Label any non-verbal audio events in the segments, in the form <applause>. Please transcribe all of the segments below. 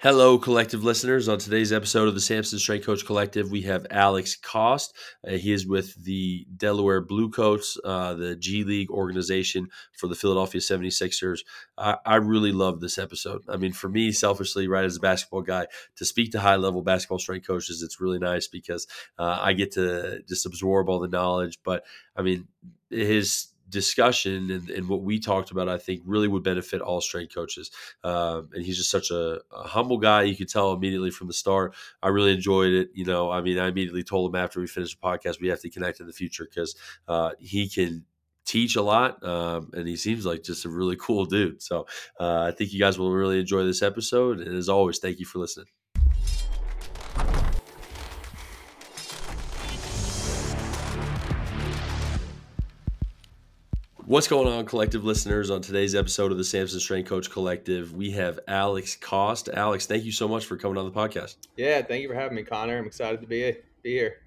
Hello, collective listeners. On today's episode of the Samson Strength Coach Collective, we have Alex Cost. Uh, he is with the Delaware Blue Coats, uh, the G League organization for the Philadelphia 76ers. I, I, really love this episode. I mean, for me, selfishly, right, as a basketball guy, to speak to high level basketball strength coaches, it's really nice because uh, I get to just absorb all the knowledge. But I mean, his discussion and, and, what we talked about, I think really would benefit all strength coaches. Um, and he's just such a, a, humble guy. You could tell immediately from the start. I really enjoyed it. You know, I mean, I immediately told him after we finished the podcast, we have to connect in the future because uh, he can teach a lot um, and he seems like just a really cool dude. So uh, I think you guys will really enjoy this episode. And as always, thank you for listening. What's going on, collective listeners? On today's episode of the Samson Strength Coach Collective, we have Alex Cost. Alex, thank you so much for coming on the podcast. Yeah, thank you for having me, Connor. I'm excited to be be here.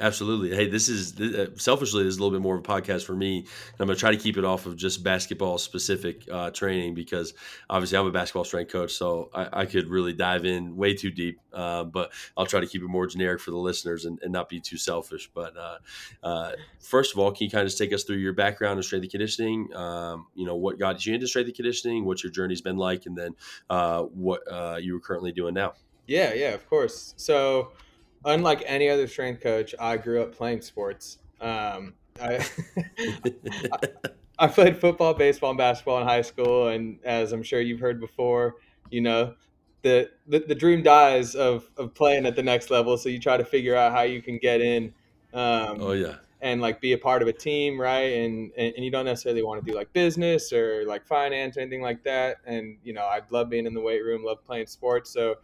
Absolutely. Hey, this is uh, selfishly, this is a little bit more of a podcast for me. I'm going to try to keep it off of just basketball specific uh, training because obviously I'm a basketball strength coach, so I, I could really dive in way too deep. Uh, but I'll try to keep it more generic for the listeners and, and not be too selfish. But uh, uh, first of all, can you kind of take us through your background in strength and conditioning? Um, you know, what got you into strength and conditioning, what your journey's been like, and then uh, what you are currently doing now? Yeah, yeah, of course. So, unlike any other strength coach, I grew up playing sports. Um, I, <laughs> I, played football, baseball, and basketball in high school, and as I'm sure you've heard before, you know, the the, the dream dies of of playing at the next level. So you try to figure out how you can get in. Um, oh yeah. And like be a part of a team, right? And, and and you don't necessarily want to do like business or like finance or anything like that. And you know, I love being in the weight room, love playing sports. So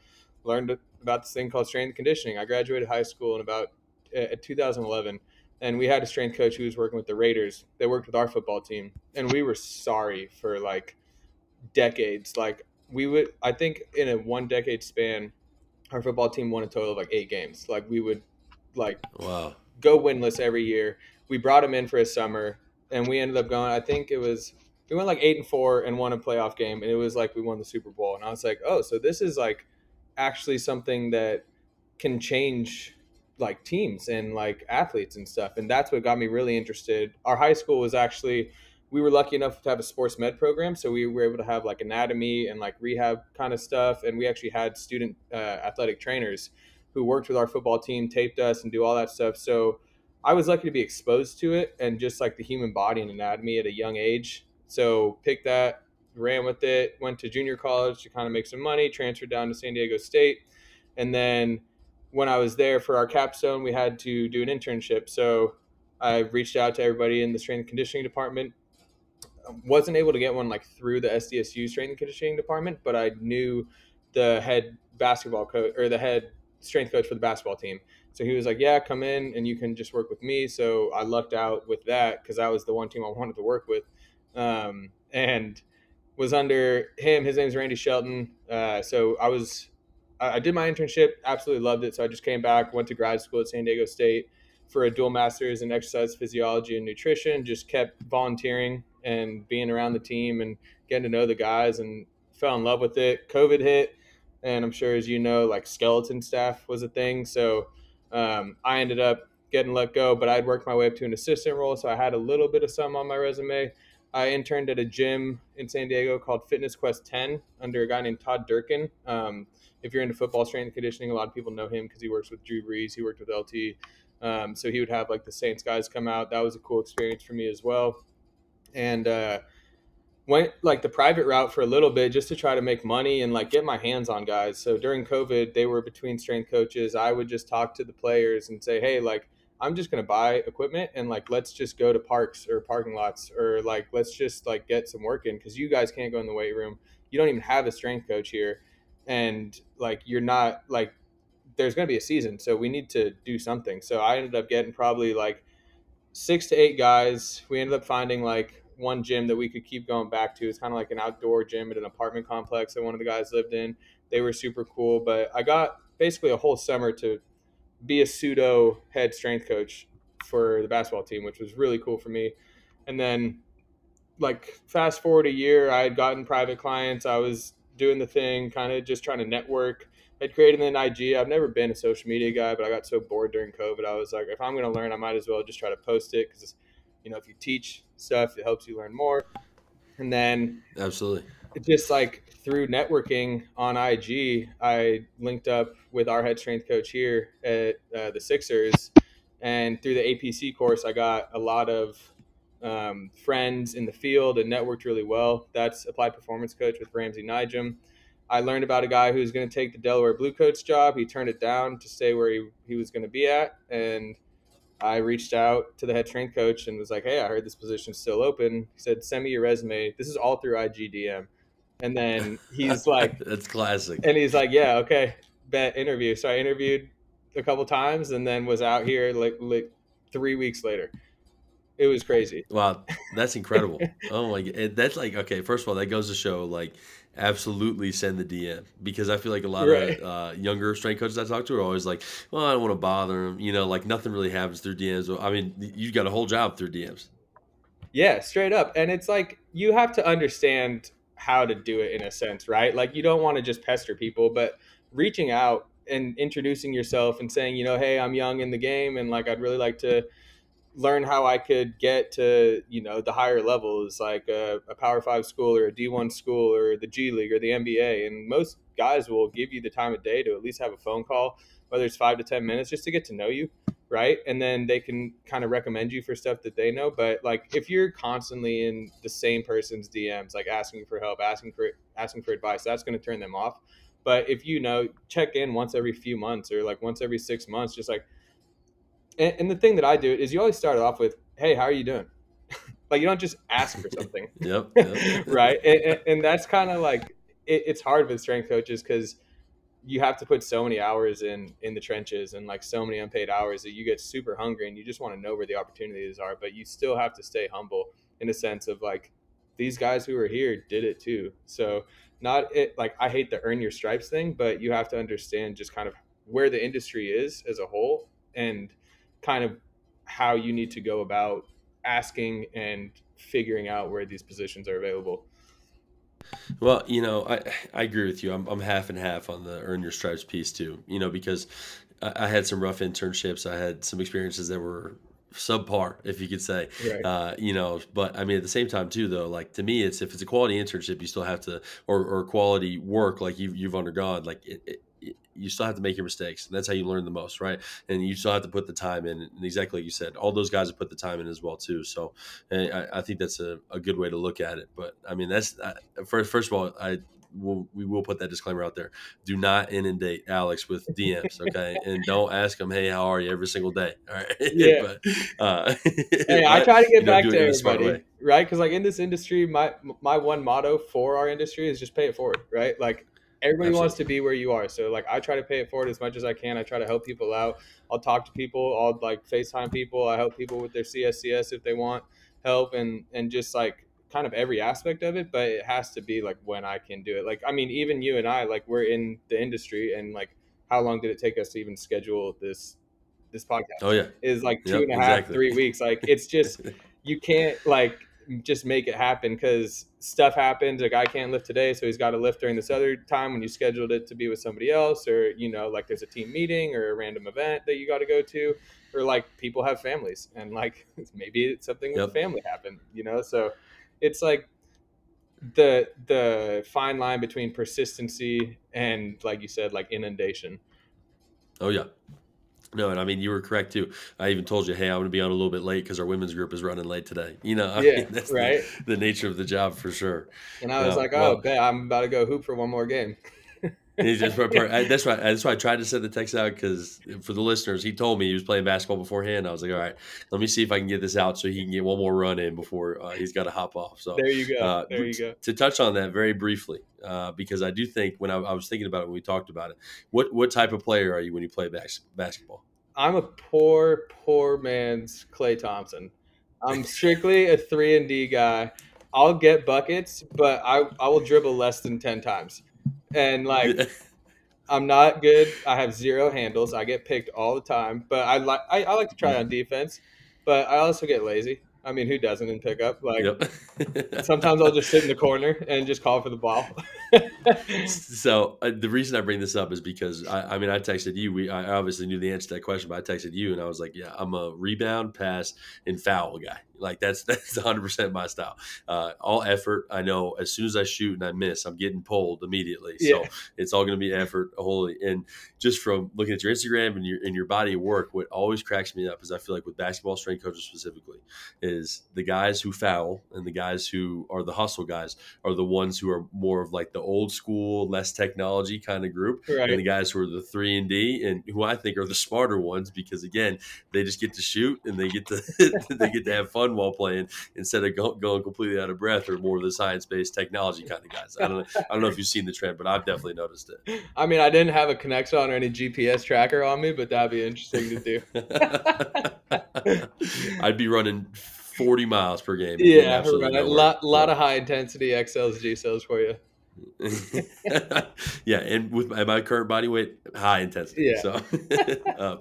learned about this thing called strength conditioning. I graduated high school in about uh, 2011, and we had a strength coach who was working with the Raiders. They worked with our football team, and we were sorry for like decades. Like we would, I think, in a one decade span, our football team won a total of like eight games. Like we would, like, wow, go winless every year. We brought him in for a summer, and we ended up going. I think it was we went like eight and four and won a playoff game, and it was like we won the Super Bowl. And I was like, oh, so this is like actually something that can change like teams and like athletes and stuff. And that's what got me really interested. Our high school was actually we were lucky enough to have a sports med program, so we were able to have like anatomy and like rehab kind of stuff. And we actually had student uh, athletic trainers who worked with our football team, taped us, and do all that stuff. So I was lucky to be exposed to it and just like the human body and anatomy at a young age. So picked that, ran with it, went to junior college to kind of make some money, transferred down to San Diego State. And then when I was there for our capstone, we had to do an internship. So I reached out to everybody in the strength and conditioning department. Wasn't able to get one like through the SDSU strength and conditioning department, but I knew the head basketball coach or the head strength coach for the basketball team. So he was like, "Yeah, come in and you can just work with me." So I lucked out with that because that was the one team I wanted to work with. Um, and was under him. His name's Randy Shelton. Uh, so I was, I did my internship, absolutely loved it. So I just came back, went to grad school at San Diego State for a dual master's in exercise physiology and nutrition. Just kept volunteering and being around the team and getting to know the guys and fell in love with it. COVID hit, and I'm sure as you know, like skeleton staff was a thing. So um, I ended up getting let go, but I'd worked my way up to an assistant role, so I had a little bit of some on my resume. I interned at a gym in San Diego called Fitness Quest 10 under a guy named Todd Durkin. Um, if you're into football strength and conditioning, a lot of people know him because he works with Drew Brees. He worked with LT. Um, so he would have like the Saints guys come out. That was a cool experience for me as well. And uh, went like the private route for a little bit just to try to make money and like get my hands on guys. So during COVID, they were between strength coaches. I would just talk to the players and say, hey, like, I'm just gonna buy equipment and like let's just go to parks or parking lots or like let's just like get some work in because you guys can't go in the weight room. You don't even have a strength coach here, and like you're not like there's gonna be a season, so we need to do something. So I ended up getting probably like six to eight guys. We ended up finding like one gym that we could keep going back to. It's kind of like an outdoor gym at an apartment complex that one of the guys lived in. They were super cool, but I got basically a whole summer to be a pseudo head strength coach for the basketball team, which was really cool for me. And then, like, fast forward a year, I had gotten private clients. I was doing the thing, kind of just trying to network. I'd created an IG. I've never been a social media guy, but I got so bored during COVID. I was like, if I'm going to learn, I might as well just try to post it because, you know, if you teach stuff, it helps you learn more. And then, absolutely, it just like through networking on IG, I linked up with our head strength coach here at uh, the Sixers, and through the APC course, I got a lot of um, friends in the field and networked really well. That's applied performance coach with Ramsey Nijem. I learned about a guy who was going to take the Delaware Blue Coats job. He turned it down to stay where he, he was going to be at. And I reached out to the head strength coach and was like, hey, I heard this position's still open. He said, send me your resume. This is all through IGDM. And then he's <laughs> like, That's classic. And he's like, yeah, okay, bet interview. So I interviewed a couple times and then was out here like, like three weeks later. It was crazy. Wow, that's <laughs> incredible. oh my god, that's like okay. First of all, that goes to show like absolutely send the DM because I feel like a lot right. of uh, younger strength coaches I talk to are always like, well, I don't want to bother them. You know, like nothing really happens through DMs. I mean, you've got a whole job through DMs. Yeah, straight up. And it's like you have to understand how to do it in a sense, right? Like you don't want to just pester people, but reaching out and introducing yourself and saying, you know, hey, I'm young in the game and like I'd really like to learn how I could get to you know the higher levels, like a, a, Power Five school or a D one school or the G League or the NBA. And most guys will give you the time of day to at least have a phone call, whether it's five to ten minutes, just to get to know you, right? And then they can kind of recommend you for stuff that they know. But like if you're constantly in the same person's DMs, like asking for help, asking for asking for advice, that's going to turn them off. But if you know, check in once every few months or like once every six months, just like and, and, the thing that I do is you always start off with, "Hey, how are you doing?" <laughs> like you don't just ask for something. <laughs> yep, yep. <laughs> right. And, and that's kind of like it, it's hard with strength coaches because you have to put so many hours in in the trenches and like so many unpaid hours that you get super hungry and you just want to know where the opportunities are but you still have to stay humble in a sense of like these guys who are here did it too so not it like i hate the earn your stripes thing but you have to understand just kind of where the industry is as a whole and kind of how you need to go about asking and figuring out where these positions are available. Well, you know, I I agree with you. I'm I'm half and half on the earn your stripes piece too. You know, because I, I had some rough internships. I had some experiences that were subpar, if you could say. Right. Uh, you know, but I mean, at the same time too, though, like to me, it's if it's a quality internship, you still have to, or, or quality work like you've you've undergone. Like it, it, you still have to make your mistakes. And that's how you learn the most, right? And you still have to put the time in. And exactly like you said, all those guys have put the time in as well too. So I, I, think that's a, a, good way to look at it. But I mean, that's uh, first. First of all, I will we will put that disclaimer out there. Do not inundate Alex with DMs, okay? and don't ask him, "Hey, how are you?" every single day. All right. <laughs> Yeah. but, uh, <laughs> hey, I try to get back to everybody, right? Because like in this industry, my my one motto for our industry is just pay it forward, right? Like everybody Absolutely. wants to be where you are. So like I try to pay it forward as much as I can. I try to help people out. I'll talk to people. I'll like FaceTime people. I help people with their CSCS if they want help and and just like kind of every aspect of it. But it has to be like when I can do it. Like I mean, even you and I, like we're in the industry, and like how long did it take us to even schedule this this podcast? Oh yeah, is like two yep, and a half, exactly. three weeks. Like it's just <laughs> you can't like just make it happen because stuff happens. A guy can't lift today, so he's got to lift during this other time when you scheduled it to be with somebody else, or you know, like there's a team meeting or a random event that you got to go to, or like people have families and like <laughs> maybe it's something yep. with the family happened, you know. So it's like the the fine line between persistency and like you said, like inundation. Oh yeah, no, and I mean you were correct too. I even told you, hey, I'm going to be on a little bit late because our women's group is running late today. You know, I yeah, mean, that's right. The, the, nature of the job for sure. And I was like, oh, well, I'm about to go hoop for one more game. He's just <laughs> that's why that's why I tried to send the text out because for the listeners, he told me he was playing basketball beforehand. I was like, all right, let me see if I can get this out so he can get one more run in before uh, he's got to hop off. So there you go. Uh, there you go. To touch on that very briefly, uh, because I do think when I, I, was thinking about it when we talked about it, what what type of player are you when you play bas- basketball? I'm a poor, poor man's Klay Thompson. I'm strictly a three and D guy. I'll get buckets, but I, I will dribble less than ten times. And like I'm not good. I have zero handles. I get picked all the time. But I like I, I like to try mm. on defense, but I also get lazy. I mean, who doesn't in pickup? Like, yep. <laughs> sometimes I'll just sit in the corner and just call for the ball. <laughs> so uh, the reason I bring this up is because I, I, mean I texted you. We I obviously knew the answer to that question, but I texted you and I was like, yeah, I'm a rebound, pass, and foul guy. Like that's <laughs> that's 100 percent my style. Uh, all effort. I know as soon as I shoot and I miss, I'm getting pulled immediately. So it's all going to be effort. Wholly and just from looking at your Instagram and your and your body of work, what always cracks me up is I feel like with basketball strength coaches specifically is the guys who foul and the guys who are the hustle guys are the ones who are more of like the old school, less technology kind of group, right. and the guys who are the three and D and who I think are the smarter ones because again they just get to shoot and they get to <laughs> they get to have fun while playing instead of go, going completely out of breath or more of the science based technology <laughs> kind of guys. I don't know, I don't know if you've seen the trend, but I've definitely noticed it. I mean, I didn't have a connection or any GPS tracker on me, but that'd be interesting to do. <laughs> I'd be running 40 miles per game. Yeah, right. a lot, lot of high intensity accels, G cells for you. <laughs> yeah, and with my, my, current body weight, high intensity. Yeah. So, <laughs> um,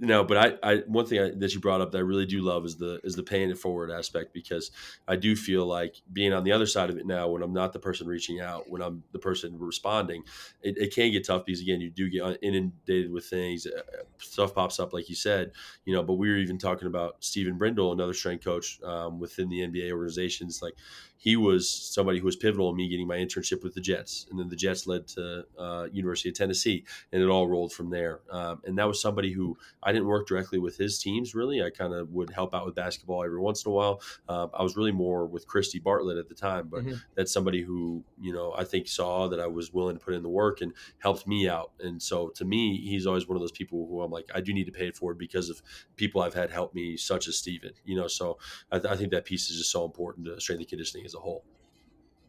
no, but I, I one thing I, that you brought up that I really do love is the is the paying it forward aspect because I do feel like being on the other side of it now, when I'm not the person reaching out, when I'm the person responding, it, it can get tough because again, you do get inundated with things, uh, stuff pops up like you said, you know. But we were even talking about Stephen Brindle, another strength coach um, within the NBA organizations, like he was somebody who was pivotal in me getting my internship with the Jets, and then the Jets led to uh, University of Tennessee, and it all rolled from there. Um, and that was somebody who I didn't work directly with his teams. Really, I kind of would help out with basketball every once in a while. Uh, I was really more with Christy Bartlett at the time, but mm-hmm. that's somebody who you know I think saw that I was willing to put in the work and helped me out. And so to me, he's always one of those people who I'm like, I do need to pay it forward because of people I've had help me, such as Steven. You know, so I, th- I think that piece is just so important to strength and conditioning as a whole.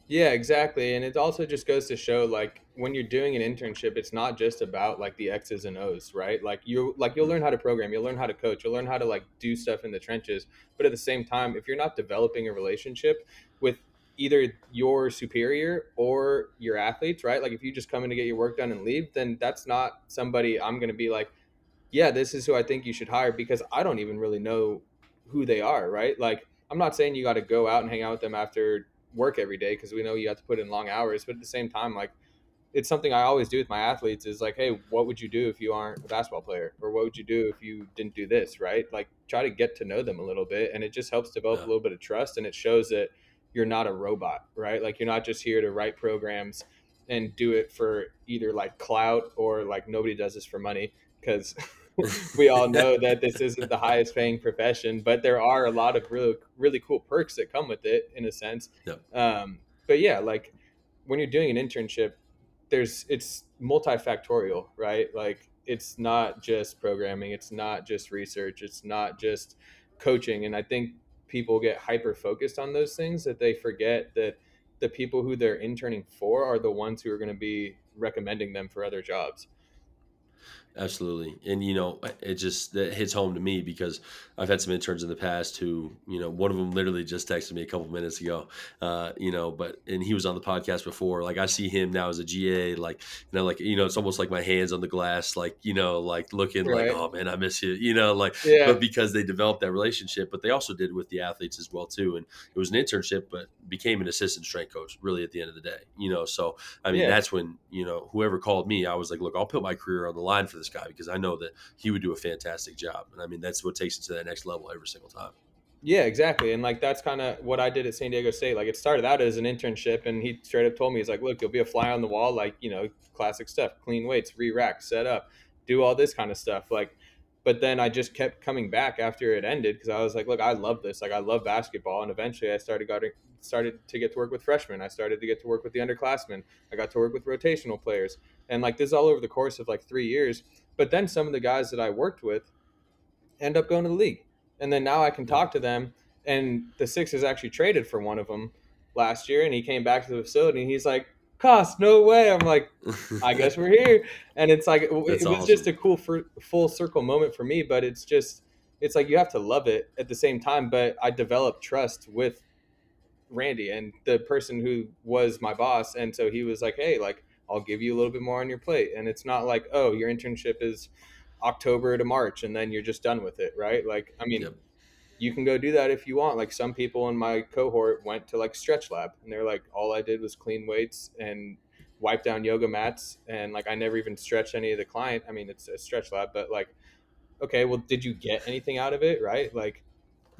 Yeah, exactly. And it also just goes to show like when you're doing an internship, it's not just about like the X's and O's, right? Like you like you'll mm-hmm. learn how to program, you'll learn how to coach, you'll learn how to like do stuff in the trenches. But at the same time, if you're not developing a relationship with either your superior or your athletes, right? Like if you just come in to get your work done and leave, then that's not somebody I'm going to be like, yeah, this is who I think you should hire because I don't even really know who they are, right? Like I'm not saying you got to go out and hang out with them after work every day because we know you have to put in long hours. But at the same time, like it's something I always do with my athletes is like, hey, what would you do if you aren't a basketball player? Or what would you do if you didn't do this, right? Like try to get to know them a little bit. And it just helps develop yeah. a little bit of trust and it shows that you're not a robot, right? Like you're not just here to write programs and do it for either like clout or like nobody does this for money because <laughs> <laughs> we all know that this isn't the highest paying profession, but there are a lot of really really cool perks that come with it in a sense. Yep. Um, but yeah, like when you're doing an internship, there's it's multifactorial, right? Like it's not just programming, it's not just research, it's not just coaching, and I think people get hyper focused on those things that they forget that the people who they're interning for are the ones who are going to be recommending them for other jobs. Absolutely. And, you know, it just that hits home to me because I've had some interns in the past who, you know, one of them literally just texted me a couple minutes ago, uh, you know, but, and he was on the podcast before. Like, I see him now as a GA, like, you know, like, you know, it's almost like my hands on the glass, like, you know, like looking right. like, oh man, I miss you, you know, like, yeah. but because they developed that relationship, but they also did with the athletes as well, too. And it was an internship, but became an assistant strength coach really at the end of the day, you know. So, I mean, yeah. that's when, you know, whoever called me, I was like, look, I'll put my career on the line for this guy because I know that he would do a fantastic job. And I mean, that's what takes it to that next level every single time. Yeah, exactly. And like that's kind of what I did at San Diego State. Like it started out as an internship, and he straight up told me, he's like, look, you'll be a fly on the wall, like, you know, classic stuff, clean weights, re rack, set up, do all this kind of stuff. Like, but then I just kept coming back after it ended because I was like, look, I love this. Like, I love basketball. And eventually I started got started to get to work with freshmen. I started to get to work with the underclassmen. I got to work with rotational players. And like this is all over the course of like three years. But then some of the guys that I worked with end up going to the league. And then now I can talk to them. And the Sixers actually traded for one of them last year. And he came back to the facility and he's like, Cost, no way. I'm like, <laughs> I guess we're here. And it's like, it, it was awesome. just a cool for, full circle moment for me. But it's just, it's like you have to love it at the same time. But I developed trust with Randy and the person who was my boss. And so he was like, hey, like, I'll give you a little bit more on your plate. And it's not like, oh, your internship is October to March and then you're just done with it, right? Like, I mean, yep. You can go do that if you want. Like some people in my cohort went to like stretch lab and they're like, all I did was clean weights and wipe down yoga mats. And like, I never even stretched any of the client. I mean, it's a stretch lab, but like, okay, well, did you get anything out of it? Right. Like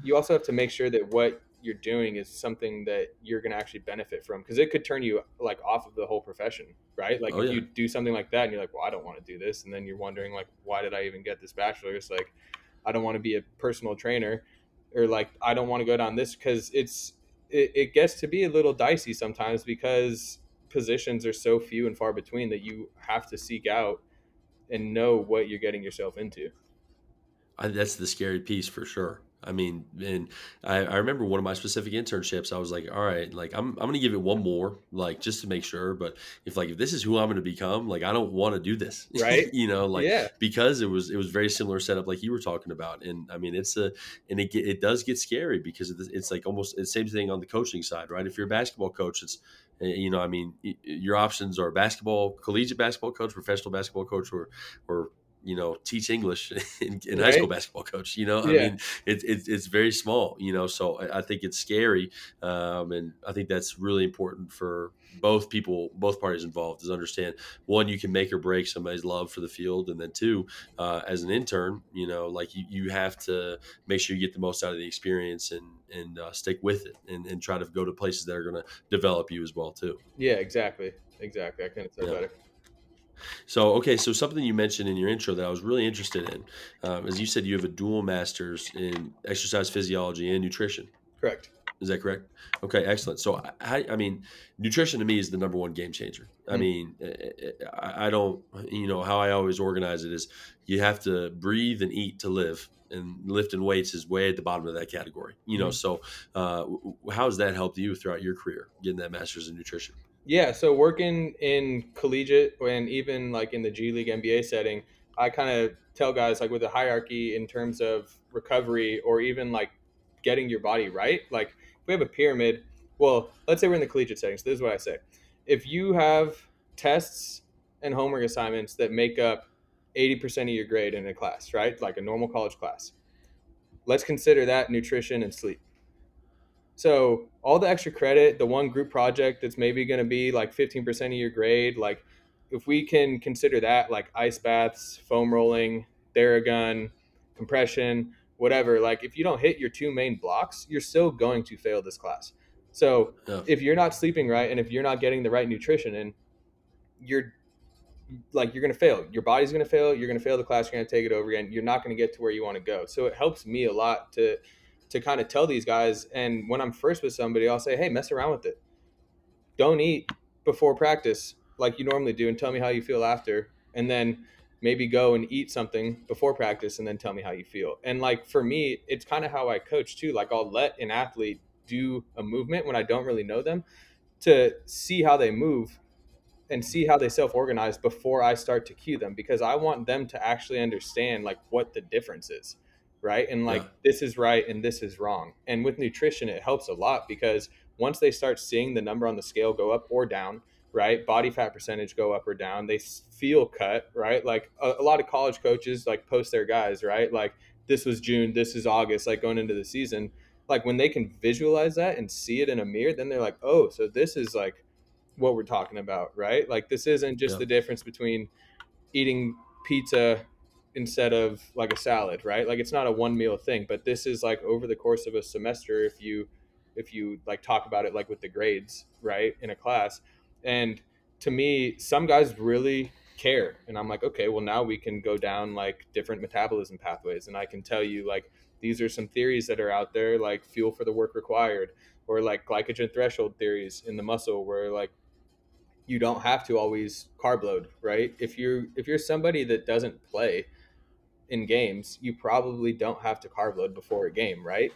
you also have to make sure that what you're doing is something that you're going to actually benefit from because it could turn you like off of the whole profession right like oh, if yeah. you do something like that and you're like well i don't want to do this and then you're wondering like why did i even get this bachelor's like i don't want to be a personal trainer or like I don't want to go down this because it's it, it gets to be a little dicey sometimes because positions are so few and far between that you have to seek out and know what you're getting yourself into. I, that's the scary piece for sure. I mean, and I, I, remember one of my specific internships. I was like, all right, like I'm, I'm gonna give it one more, like just to make sure. But if like if this is who I'm gonna become, like I don't want to do this, <laughs> right? you know, like yeah. because it was it was very similar setup like you were talking about, and I mean it's a and it it does get scary because it's like almost the same thing on the coaching side, right? If you're a basketball coach, it's eh, you know, I mean, your options are basketball, collegiate basketball coach, professional basketball coach, or or you know teach English <laughs> in, in right. high school basketball coach. You know, I mean, it's it, it's very small. You know, so I, I think it's scary, um, and I think that's really important for both people, both parties involved, is understand one, you can make or break somebody's love for the field, and then two, uh, as an intern, you know, like you, you have to make sure you get the most out of the experience and and uh, stick with it, and, and try to go to places that are going to develop you as well too. Yeah, exactly, exactly. I couldn't say yeah. better. So, okay, so something you mentioned in your intro that I was really interested in um, is you said you have a dual master's in exercise physiology and nutrition. Correct. Is that correct? Okay, excellent. So, I, I mean, nutrition to me is the number one game changer. I mm. mean, eh, eh, eh, I don't, you know, how I always organize it is you have to breathe and eat to live, and lifting weights is way at the bottom of that category. You know, mm. so uh, how has that helped you throughout your career getting that master's in nutrition? Yeah, so working in collegiate and even like in the G League NBA setting, I kind of tell guys like with a hierarchy in terms of recovery or even like getting your body right. Like we have a pyramid, well, let's say we're in the collegiate setting. So this is what I say: if you have tests and homework assignments that make up 80% of your grade in a class, right? Like a normal college class. Let's consider that nutrition and sleep. So all the extra credit, the one group project that's maybe going to be like 15% of your grade, like if we can consider that like ice baths, foam rolling, Theragun, compression, whatever, like if you don't hit your two main blocks, you're still going to fail this class. So yeah. if you're not sleeping right and if you're not getting the right nutrition and you're like you're gonna fail. Your body's gonna fail. You're gonna fail the class. You're gonna take it over again. You're not gonna get to where you want to go. So it helps me a lot to to kind of tell these guys. And when I'm first with somebody, I'll say, hey, mess around with it. Don't eat before practice like you normally do and tell me how you feel after. And then maybe go and eat something before practice and then tell me how you feel. And like for me, it's kind of how I coach too. Like I'll let an athlete do a movement when I don't really know them to see how they move and see how they self-organize before I start to cue them because I want them to actually understand like what the difference is right? And like yeah. this is right and this is wrong. And with nutrition, it helps a lot because once they start seeing the number on the scale go up or down, right? Body fat percentage go up or down, they feel cut, right? Like a, a lot of college coaches like post their guys, right? Like this was June, this is August, like going into the season. Like when they can visualize that and see it in a mirror, then they're like, oh, so this is like what we're talking about, right? Like this isn't just yeah. the difference between eating pizza instead of like a salad, right? Like it's not a one meal thing, but this is like over the course of a semester if you if you like talk about it like with the grades, right, in a class. And to me, some guys really care and I'm like, okay, well now we can go down like different metabolism pathways and I can tell you like these are some theories that are out there like fuel for the work required or like glycogen threshold theories in the muscle where like you don't have to always carb load, right? If you're if you're somebody that doesn't play, in games, you probably don't have to carb load before a game, right?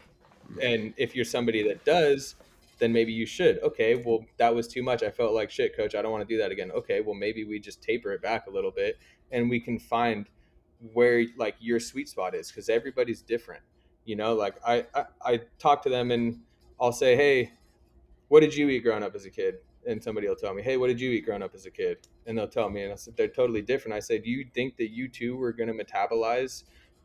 And if you're somebody that does, then maybe you should. Okay, well, that was too much. I felt like shit, coach. I don't want to do that again. Okay, well, maybe we just taper it back a little bit and we can find where like your sweet spot is because everybody's different. You know, like I, I, I talk to them and I'll say, hey, what did you eat growing up as a kid? And somebody will tell me, "Hey, what did you eat growing up as a kid?" And they'll tell me, and I said, "They're totally different." I said, "Do you think that you two were going to metabolize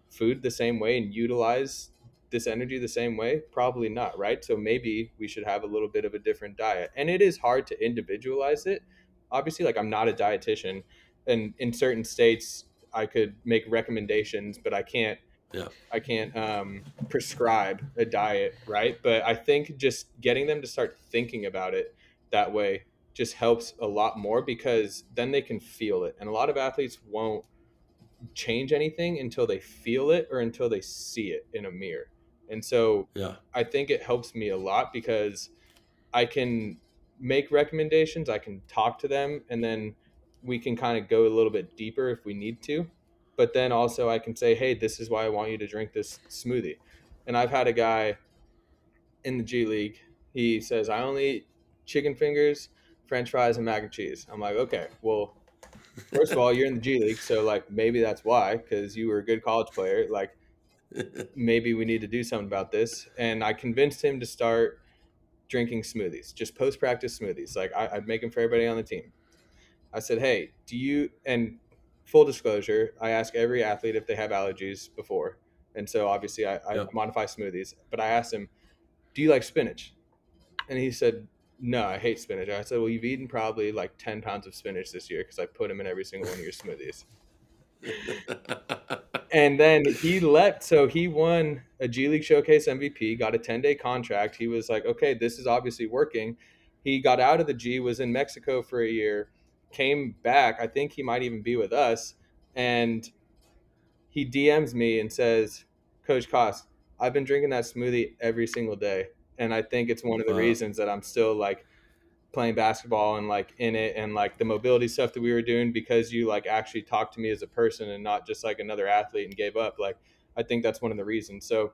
food the same way and utilize this energy the same way? Probably not, right? So maybe we should have a little bit of a different diet. And it is hard to individualize it. Obviously, like I'm not a dietitian, and in certain states, I could make recommendations, but I can't. Yeah. I can't um, prescribe a diet, right? But I think just getting them to start thinking about it that way just helps a lot more because then they can feel it. And a lot of athletes won't change anything until they feel it or until they see it in a mirror. And so Yeah. I think it helps me a lot because I can make recommendations, I can talk to them, and then we can kind of go a little bit deeper if we need to. But then also I can say, hey, this is why I want you to drink this smoothie. And I've had a guy in the G League, he says, I only eat chicken fingers, french fries, and mac and cheese. I'm like, okay, well, first of all, you're in the G League, so like maybe that's why, because you were a good college player. Like <laughs> maybe we need to do something about this. And I convinced him to start drinking smoothies, just post practice smoothies. Like I, I'd make them for everybody on the team. I said, hey, do you, and full disclosure, I ask every athlete if they have allergies before. And so obviously I, I Yep. modify smoothies, but I asked him, do you like spinach? And he said, no, I hate spinach. I said, well, you've eaten probably like 10 pounds of spinach this year because I put them in every single one of your smoothies. <laughs> And then he left. So he won a G League Showcase MVP, got a 10 day contract. He was like, okay, this is obviously working. He got out of the G, was in Mexico for a year, came back. I think he might even be with us. And he DMs me and says, Coach Cost, I've been drinking that smoothie every single day. And I think it's one of the Wow. reasons that I'm still like playing basketball and like in it and like the mobility stuff that we were doing because you like actually talked to me as a person and not just like another athlete and gave up like i think that's one of the reasons so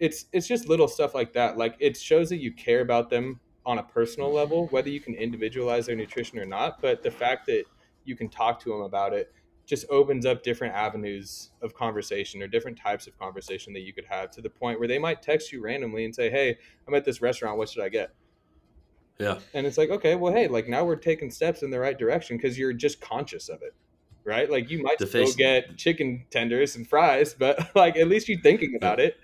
it's it's just little stuff like that like it shows that you care about them on a personal level whether you can individualize their nutrition or not but the fact that you can talk to them about it just opens up different avenues of conversation or different types of conversation that you could have to the point where they might text you randomly and say hey i'm at this restaurant what should i get yeah. and it's like, okay, well, hey, like now we're taking steps in the right direction because you're just conscious of it, right? Like you might still get chicken tenders and fries, but <laughs> like at least you're thinking about it.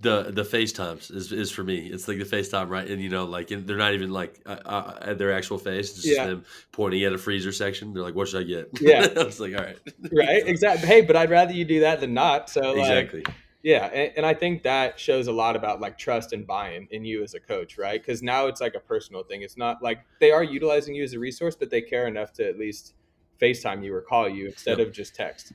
The the FaceTimes is, is for me. It's like the FaceTime, right? And you know, like and they're not even like uh, uh, at their actual face. It's just Yeah. them pointing at a freezer section. They're like, "What should I get?" Yeah. <laughs> I was like, "All right." <laughs> Right? <laughs> Exactly. Hey, but I'd rather you do that than not. So like, exactly. yeah, and, and I think that shows a lot about like trust and buy-in in you as a coach, right? Because now it's like a personal thing. It's not like they are utilizing you as a resource, but they care enough to at least FaceTime you or call you instead Yep. of just text.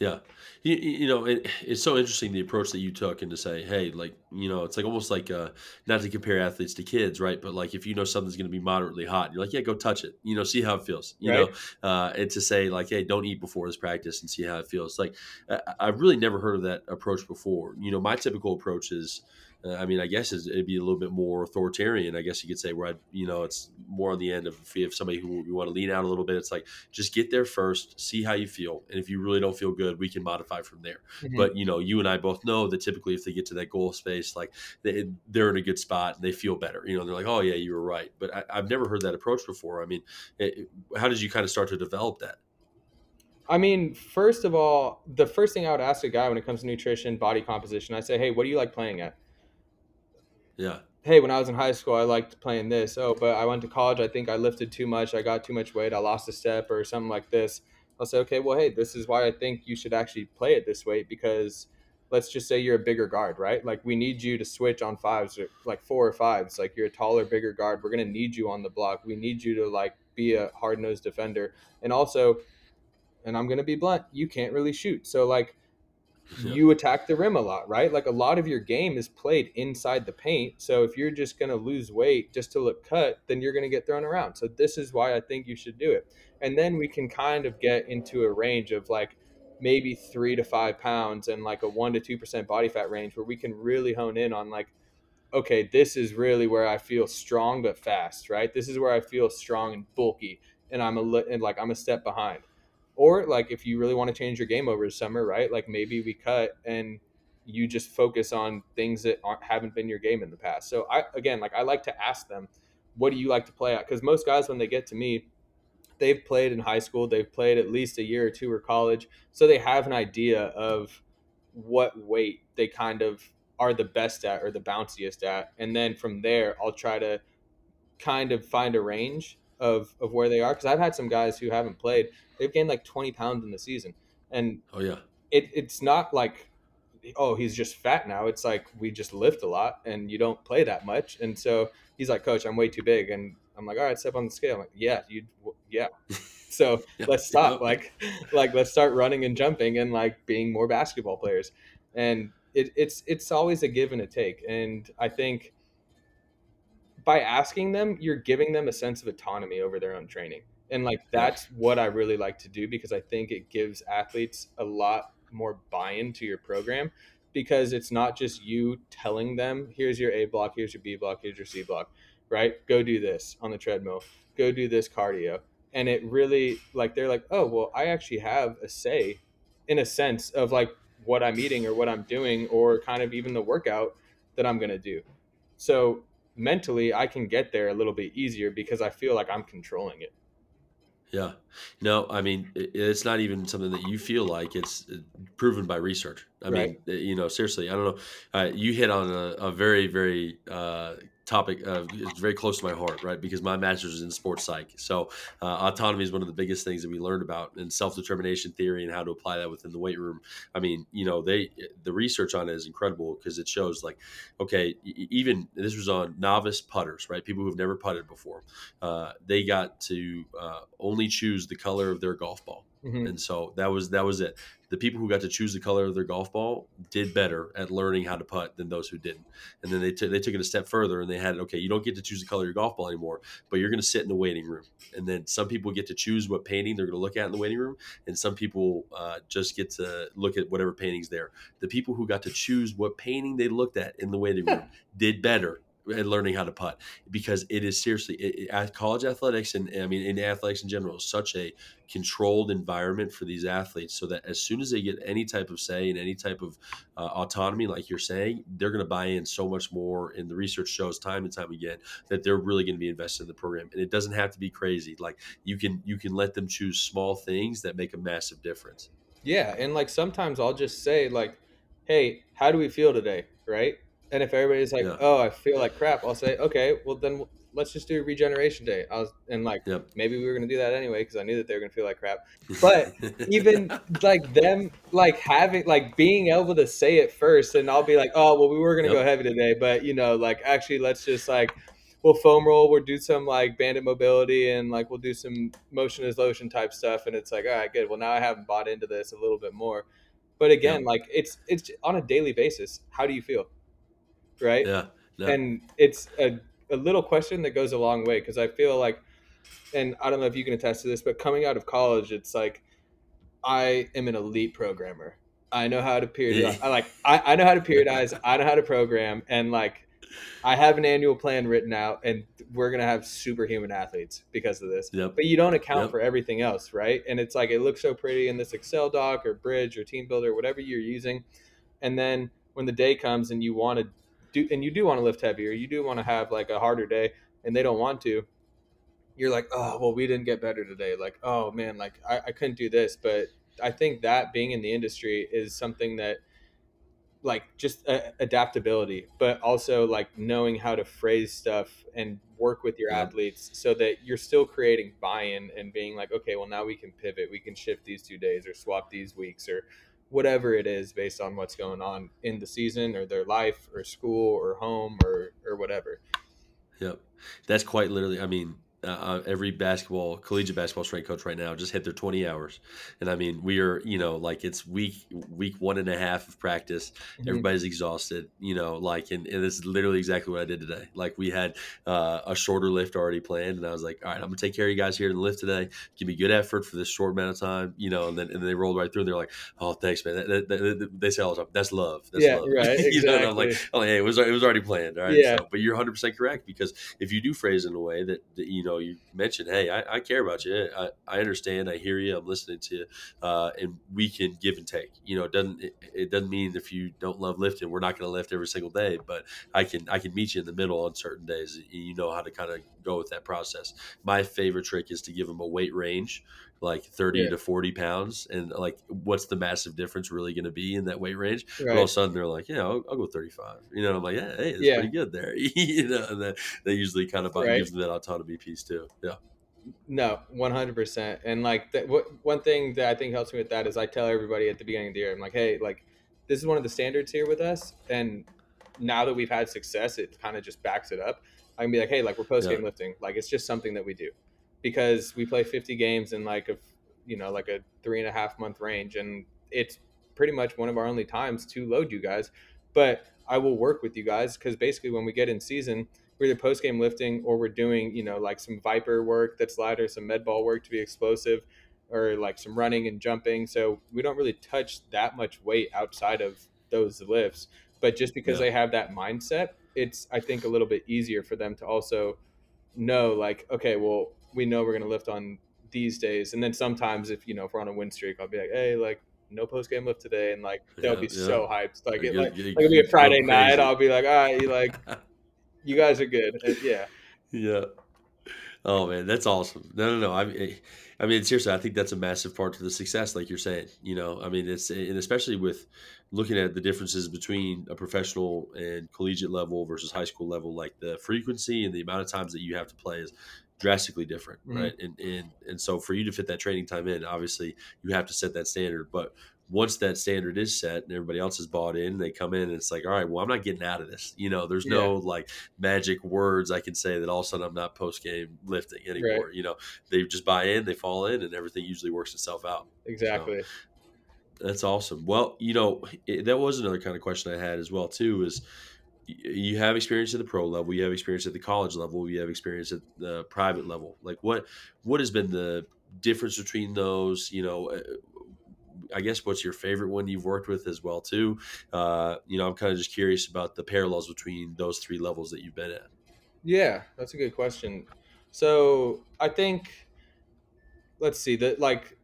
Yeah, you, you know, it, it's so interesting the approach that you took and to say, hey, like you know, it's like almost like uh, not to compare athletes to kids, right? But like if you know something's going to be moderately hot, you're like, yeah, go touch it, you know, see how it feels, you Right. know, uh, and to say like, hey, don't eat before this practice and see how it feels. Like I, I've really never heard of that approach before. You know, my typical approach is. Uh, I mean, I guess it'd be a little bit more authoritarian. I guess you could say where I, you know, it's more on the end of if you have somebody who you want to lean out a little bit. It's like just get there first, see how you feel, and if you really don't feel good, we can modify from there. Mhm. But you know, you and I both know that typically if they get to that goal space, like they, they're in a good spot and they feel better. You know, they're like, oh yeah, you were right. But I, I've never heard that approach before. I mean, it, how did you kind of start to develop that? I mean, first of all, the first thing I would ask a guy when it comes to nutrition, body composition, I say, hey, what do you like playing at? Yeah, Hey, when I was in high school, I liked playing this. Oh, but I went to college. I think I lifted too much. I got too much weight. I lost a step or something like this. I'll say, okay, well, hey, this is why I think you should actually play it this way because let's just say you're a bigger guard, right? Like we need you to switch on fives, or like four or fives. Like you're a taller, bigger guard. We're gonna need you on the block. We need you to like be a hard nosed defender. And also, and I'm gonna be blunt, you can't really shoot. So like You attack the rim a lot, right? Like a lot of your game is played inside the paint. So if you're just going to lose weight just to look cut, then you're going to get thrown around. So this is why I think you should do it. And then we can kind of get into a range of like maybe three to five pounds and like a one to 2% body fat range where we can really hone in on like, okay, this is really where I feel strong but fast, right? This is where I feel strong and bulky and I'm a li- and like I'm a step behind. Or like if you really want to change your game over the summer, right? Like maybe we cut and you just focus on things that haven't been your game in the past. So I again, like I like to ask them, what do you like to play at? Because most guys when they get to me, they've played in high school, they've played at least a year or two or college, so they have an idea of what weight they kind of are the best at or the bounciest at. And then from there, I'll try to kind of find a range of, of where they are. Cause I've had some guys who haven't played, they've gained like 20 pounds in the season. And oh, yeah, it, it's not like, oh, he's just fat now. It's like we just lift a lot and you don't play that much. And so he's like, Coach, I'm way too big. And I'm like, all right, step on the scale. I'm like, yeah, you, yeah. <laughs> So <laughs> let's stop. Like, like let's start running and jumping and like being more basketball players. And it, it's it's always a give and a take. And I think by asking them, you're giving them a sense of autonomy over their own training. And like that's what I really like to do because I think it gives athletes a lot more buy-in to your program because it's not just you telling them, here's your A block, here's your B block, here's your C block, right? Go do this on the treadmill. Go do this cardio. And it really like they're like, "Oh, well, I actually have a say in a sense of like what I'm eating or what I'm doing or kind of even the workout that I'm going to do." So, mentally I can get there a little bit easier because I feel like I'm controlling it. Yeah. No, I mean, it's not even something that you feel like it's uh, proven by research. I right. mean, you know, seriously, I don't know. Uh, you hit on a, a very, very uh, topic uh, is very close to my heart, right? Because my master's is in sports psych. So uh, autonomy is one of the biggest things that we learned about and self-determination theory and how to apply that within the weight room. I mean, you know, they the research on it is incredible because it shows like, okay, even this was on novice putters, right? People who've never putted before. Uh, they got to uh, only choose the color of their golf ball. Mm-hmm. And so that was that was it the people who got to choose the color of their golf ball did better at learning how to putt than those who didn't. And then they, t- they took it a step further and they had, okay, you don't get to choose the color of your golf ball anymore, but you're going to sit in the waiting room. And then some people get to choose what painting they're going to look at in the waiting room. And some people uh, just get to look at whatever painting's there. The people who got to choose what painting they looked at in the waiting room did better and learning how to putt because it is seriously it, it, college athletics and I mean in athletics in general such a controlled environment for these athletes so that as soon as they get any type of say and any type of uh, autonomy like you're saying they're going to buy in so much more and the research shows time and time again that they're really going to be invested in the program and it doesn't have to be crazy like you can you can let them choose small things that make a massive difference. Yeah and like sometimes I'll just say like hey how do we feel today? Right and if everybody's like, yeah. "Oh, I feel like crap," I'll say, "Okay, well then let's just do regeneration day." I was and like yep. maybe we were gonna do that anyway because I knew that they were gonna feel like crap. <laughs> But even like them like having like being able to say it first, and I'll be like, "Oh, well, we were gonna yep. go heavy today, but you know, like actually, let's just like." We'll foam roll. We'll do some like bandit mobility and like we'll do some motion as lotion type stuff. And it's like, all right, good. Well, now I haven't bought into this a little bit more. But again, yep. like it's it's on a daily basis. How do you feel? Right? Yeah. yeah. And it's a, a little question that goes a long way because I feel like, and I don't know if you can attest to this, but coming out of college, it's like I am an elite programmer. I know how to periodize. I like I, I know how to periodize. I know how to program, and like I have an annual plan written out, and we're gonna have superhuman athletes because of this. Yep. But you don't account yep. for everything else, right? And it's like it looks so pretty in this Excel doc or Bridge or TeamBuildr, whatever you're using, and then when the day comes and you want to do and you do want to lift heavier, you do want to have like a harder day, and they don't want to, you're like, oh well, we didn't get better today. Like, oh man, like I, I couldn't do this. But I think that being in the industry is something that like just uh, adaptability, but also like knowing how to phrase stuff and work with your yeah. athletes so that you're still creating buy-in and being like, okay, well now we can pivot, we can shift these two days or swap these weeks or whatever it is based on what's going on in the season or their life or school or home or or whatever. Yep. That's quite literally I mean uh, uh, every basketball collegiate basketball strength coach right now just hit their 20 hours and i mean we are you know like it's week week one and a half of practice mm-hmm. everybody's exhausted you know like and, and, this is literally exactly what i did today like we had uh, a shorter lift already planned and i was like all right i'm gonna take care of you guys here in the lift today give me good effort for this short amount of time you know and then and they rolled right through and they're like oh thanks man that, that, that, they say all the time that's love that's yeah love. right exactly. <laughs> you know I'm like oh hey it was it was already planned all right yeah. So, but you're 100% correct because if you do phrase in a way that, that you know know, you mentioned, hey, I, I care about you. I, I understand. I hear you. I'm listening to you, uh, and we can give and take. You know, it doesn't it, it doesn't mean if you don't love lifting, we're not going to lift every single day. But I can I can meet you in the middle on certain days. You know how to kind of go with that process. My favorite trick is to give them a weight range like 30 Yeah. to 40 pounds and like what's the massive difference really going to be in that weight range but all Right. of a sudden they're like yeah I'll, I'll go 35 you know i'm like yeah hey that's Yeah. pretty good there <laughs> you know and then they usually kind of Right. gives them that autonomy piece too yeah No, one hundred percent. And like that, what one thing that I think helps me with that is I tell everybody at the beginning of the year, I'm like, hey, like this is one of the standards here with us, and now that we've had success, it kind of just backs it up. I can be like, hey, like we're post game Yeah. lifting, like it's just something that we do because we play fifty games in like a you know like a three and a half month range, and it's pretty much one of our only times to load you guys. But I will work with you guys because basically when we get in season, we're either post game lifting or we're doing, you know, like some Viper work that's lighter, some med ball work to be explosive, or like some running and jumping. So we don't really touch that much weight outside of those lifts. But just because Yeah. they have that mindset, it's I think a little bit easier for them to also know like, okay, well, we know we're gonna lift on these days. And then sometimes if you know if we're on a win streak, I'll be like, hey, like no post game lift today, and like they'll Yeah, be yeah. so hyped. Like it, get- like, you- like it'll be a Friday night. I'll be like, all right, you like <laughs> you guys are good. And yeah. Yeah. Oh man, that's awesome. No, no, no. I mean, I mean, seriously, I think that's a massive part to the success, like you're saying. You know, I mean, it's and especially with looking at the differences between a professional and collegiate level versus high school level, like the frequency and the amount of times that you have to play is drastically different, Mhm. right? And and and so for you to fit that training time in, obviously, you have to set that standard. But once that standard is set and everybody else is bought in, they come in and it's like, all right, well, I'm not getting out of this. You know, there's no like magic words I can say that all of a sudden I'm not post game lifting anymore. You know, they just buy in, they fall in, and everything usually works itself out. Exactly. That's awesome. Well, you know, it, that was another kind of question I had as well too. Is you have experience at the pro level, you have experience at the college level, you have experience at the private level. Like what what has been the difference between those? You know, uh, I guess what's your favorite one you've worked with as well too. Uh, you know, I'm kind of just curious about the parallels between those three levels that you've been at. Yeah, that's a good question. So I think let's see that like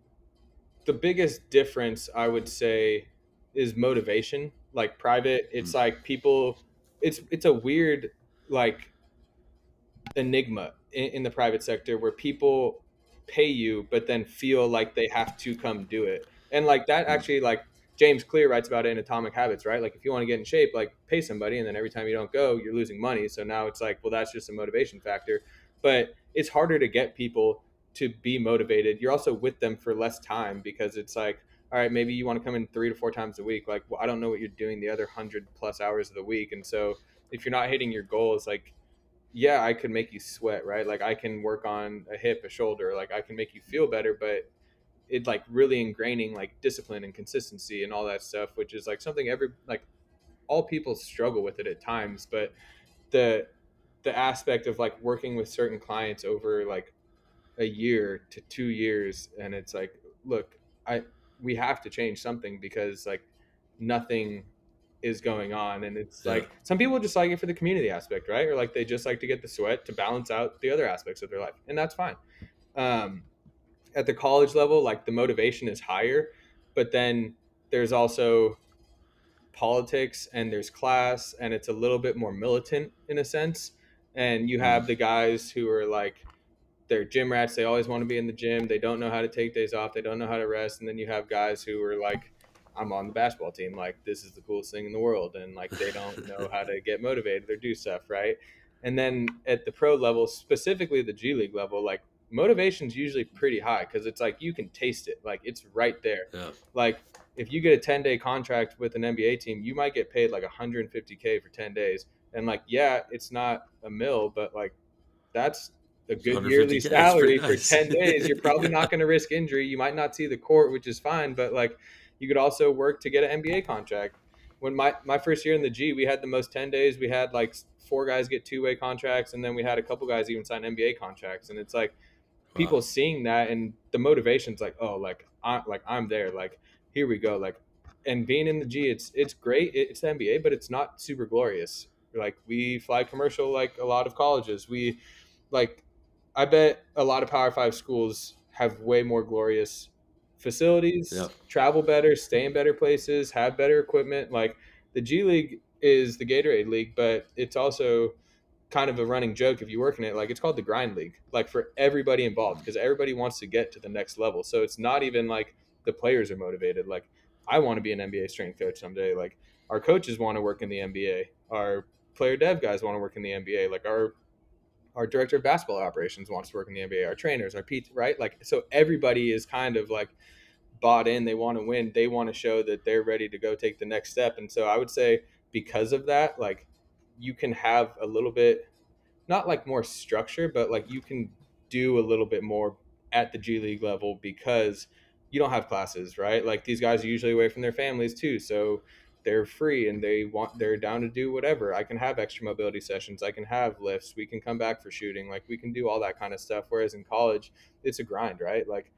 the biggest difference I would say is motivation. Like private, it's Mm. like people it's it's a weird like enigma in, in the private sector where people pay you but then feel like they have to come do it. And like that Mm. actually like James Clear writes about it in Atomic Habits, right? Like if you want to get in shape, like pay somebody and then every time you don't go, you're losing money. So now it's like, well that's just a motivation factor. But it's harder to get people to be motivated. You're also with them for less time because it's like, all right, maybe you want to come in three to four times a week. Like, well, I don't know what you're doing the other hundred plus hours of the week. And so if you're not hitting your goals, like, yeah, I could make you sweat, right? Like I can work on a hip, a shoulder, like I can make you feel better, but it like really ingraining like discipline and consistency and all that stuff, which is like something every like all people struggle with it at times. But the the aspect of like working with certain clients over like a year to two years and it's like look i we have to change something because like nothing is going on. And it's Yeah. like some people just like it for the community aspect right? Or like they just like to get the sweat to balance out the other aspects of their life. And that's fine. Um, at the college level like the motivation is higher but then there's also politics and there's class and it's a little bit more militant in a sense. And you have the guys who are like they're gym rats they always want to be in the gym they don't know how to take days off they don't know how to rest and then you have guys who are like i'm on the basketball team like this is the coolest thing in the world and like they don't <laughs> know how to get motivated or do stuff right and then at the pro level specifically the g league level like motivation's usually pretty high because it's like you can taste it like it's right there Yeah. like if you get a 10 day contract with an NBA team, you might get paid like 150k for 10 days. And like, yeah, it's not a mill, but like that's a good yearly salary nice. for 10 days. You're probably not <laughs> going to risk injury. You might not see the court, which is fine, but like you could also work to get an NBA contract. When my, my first year in the G, we had the most 10 days. We had like four guys get two way contracts, and then we had a couple guys even sign NBA contracts. And it's like, people Wow. seeing that and the motivation's like oh like i like i'm there like here we go like and being in the g it's it's great it's the nba but it's not super glorious like we fly commercial like a lot of colleges we like i bet a lot of power five schools have way more glorious facilities Yeah. travel better stay in better places have better equipment. Like the g league is the gatorade league but it's also kind of a running joke if you work in it. Like it's called the grind league like for everybody involved because everybody wants to get to the next level. So it's not even like the players are motivated. Like i want to be an nba strength coach someday. Like our coaches want to work in the nba our player dev guys want to work in the nba like our our director of basketball operations wants to work in the nba our trainers our pt right? Like so everybody is kind of like bought in. They want to win. They want to show that they're ready to go take the next step. And so i would say because of that like you can have a little bit not like more structure but like you can do a little bit more at the g league level because you don't have classes right? Like these guys are usually away from their families too. So they're free and they want they're down to do whatever. I can have extra mobility sessions i can have lifts we can come back for shooting like we can do all that kind of stuff. Whereas in college it's a grind right? Like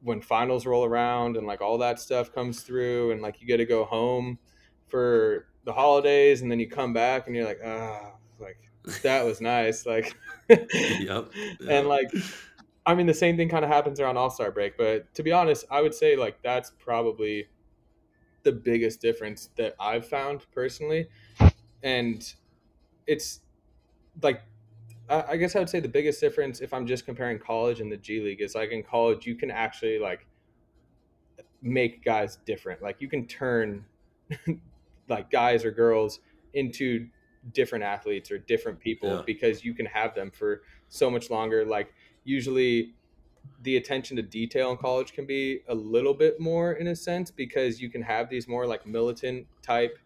when finals roll around and like all that stuff comes through and like you get to go home for the holidays and then you come back and you're like ah like that was nice like <laughs> yep, yep. <laughs> and like i mean the same thing kind of happens around all-star break but to be honest i would say like that's probably the biggest difference that i've found personally and it's like I guess I would say the biggest difference if I'm just comparing college and the G League is like in college you can actually like make guys different. Like you can turn <laughs> like guys or girls into different athletes or different people yeah. because you can have them for so much longer. Like usually the attention to detail in college can be a little bit more in a sense because you can have these more like militant type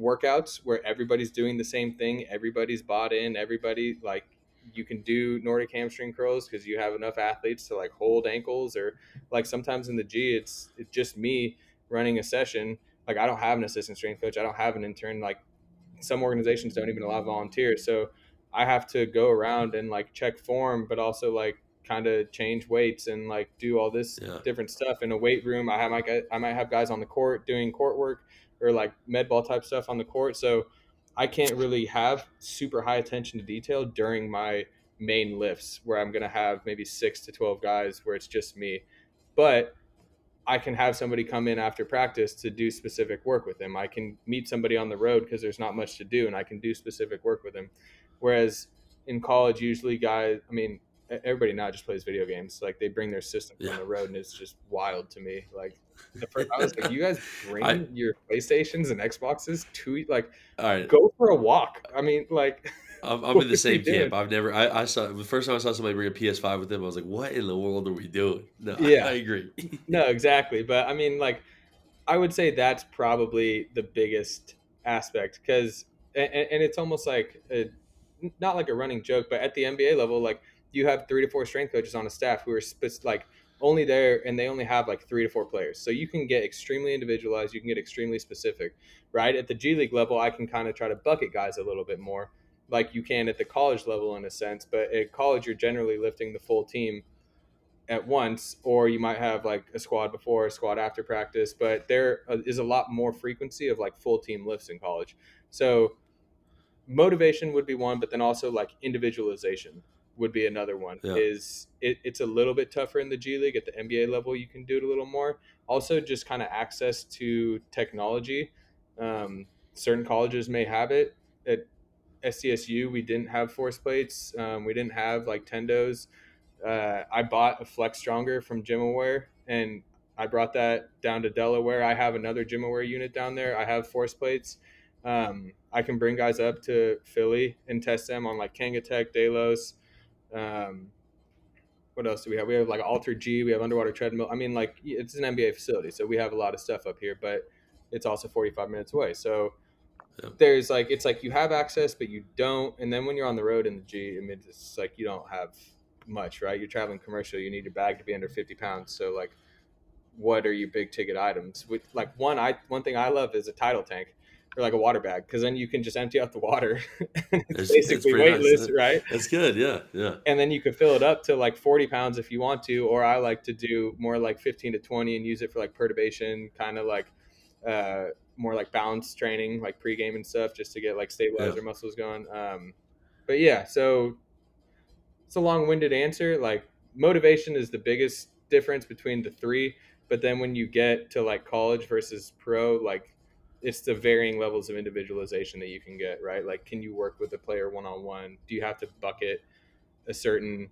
workouts where everybody's doing the same thing, everybody's bought in, everybody like you can do Nordic hamstring curls because you have enough athletes to like hold ankles or like sometimes in the G it's it's just me running a session. Like I don't have an assistant strength coach, I don't have an intern. Like some organizations don't even allow volunteers, so I have to go around and like check form, but also like kind of change weights and like do all this yeah. different stuff in a weight room. I have my I might have guys on the court doing court work or like med ball type stuff on the court. So I can't really have super high attention to detail during my main lifts where I'm going to have maybe six to 12 guys where it's just me. But I can have somebody come in after practice to do specific work with them. I can meet somebody on the road because there's not much to do and I can do specific work with them. Whereas in college, usually guys, I mean, everybody now just plays video games. Like they bring their system yeah. on the road, and it's just wild to me. Like the first, I was like, <laughs> you guys bring I, your PlayStations and Xboxes to like, all right, go for a walk. I mean, like. I'm, I'm <laughs> in the same camp. I've never. I, I, saw the first time I saw somebody bring a PS5 with them. I was like, "What in the world are we doing?" No, yeah, I, I agree. no, exactly. But I mean, like, I would say that's probably the biggest aspect because, and, and, it's almost like a, not like a running joke, but at the NBA level, like you have three to four strength coaches on a staff who are sp- like only there and they only have like three to four players. So you can get extremely individualized, you can get extremely specific, right? At the G League level, I can kind of try to bucket guys a little bit more like you can at the college level in a sense, but at college you're generally lifting the full team at once or you might have like a squad before a squad after practice but there uh, is a lot more frequency of like full team lifts in college so motivation would be one but then also like individualization would be another one. Yeah. Is it, it's a little bit tougher in the G League at the NBA level. You can do it a little more. Also, just kind of access to technology. Um, certain colleges may have it. At SDSU, we didn't have force plates. Um, we didn't have like tendos. Uh, I bought a Flex Stronger from GymAware and I brought that down to Delaware. I have another GymAware unit down there. I have force plates. Um, I can bring guys up to Philly and test them on like Kangatech, Delos, um, what else do we have? We have like Alter G. We have underwater treadmill. I mean, like it's an NBA facility, so we have a lot of stuff up here, but it's also 45 minutes away. So yeah. there's like it's like you have access, but you don't. And then when you're on the road in the G, I mean, it's like you don't have much, right? You're traveling commercial. You need your bag to be under 50 pounds. So like, what are your big ticket items? With like one, I one thing I love is a tidal tank or like a water bag because then you can just empty out the water. <laughs> it's, it's basically weightless, nice. right? That's good. Yeah, yeah. And then you could fill it up to like 40 pounds if you want to, or I like to do more like 15 to 20 and use it for like perturbation, kind of like uh, more like balance training, like pregame and stuff, just to get like stabilizer yeah. muscles going. Um, but yeah, so it's a long-winded answer. Like motivation is the biggest difference between the three, but then when you get to like college versus pro, like it's the varying levels of individualization that you can get, right? Like, can you work with a player one on one? Do you have to bucket a certain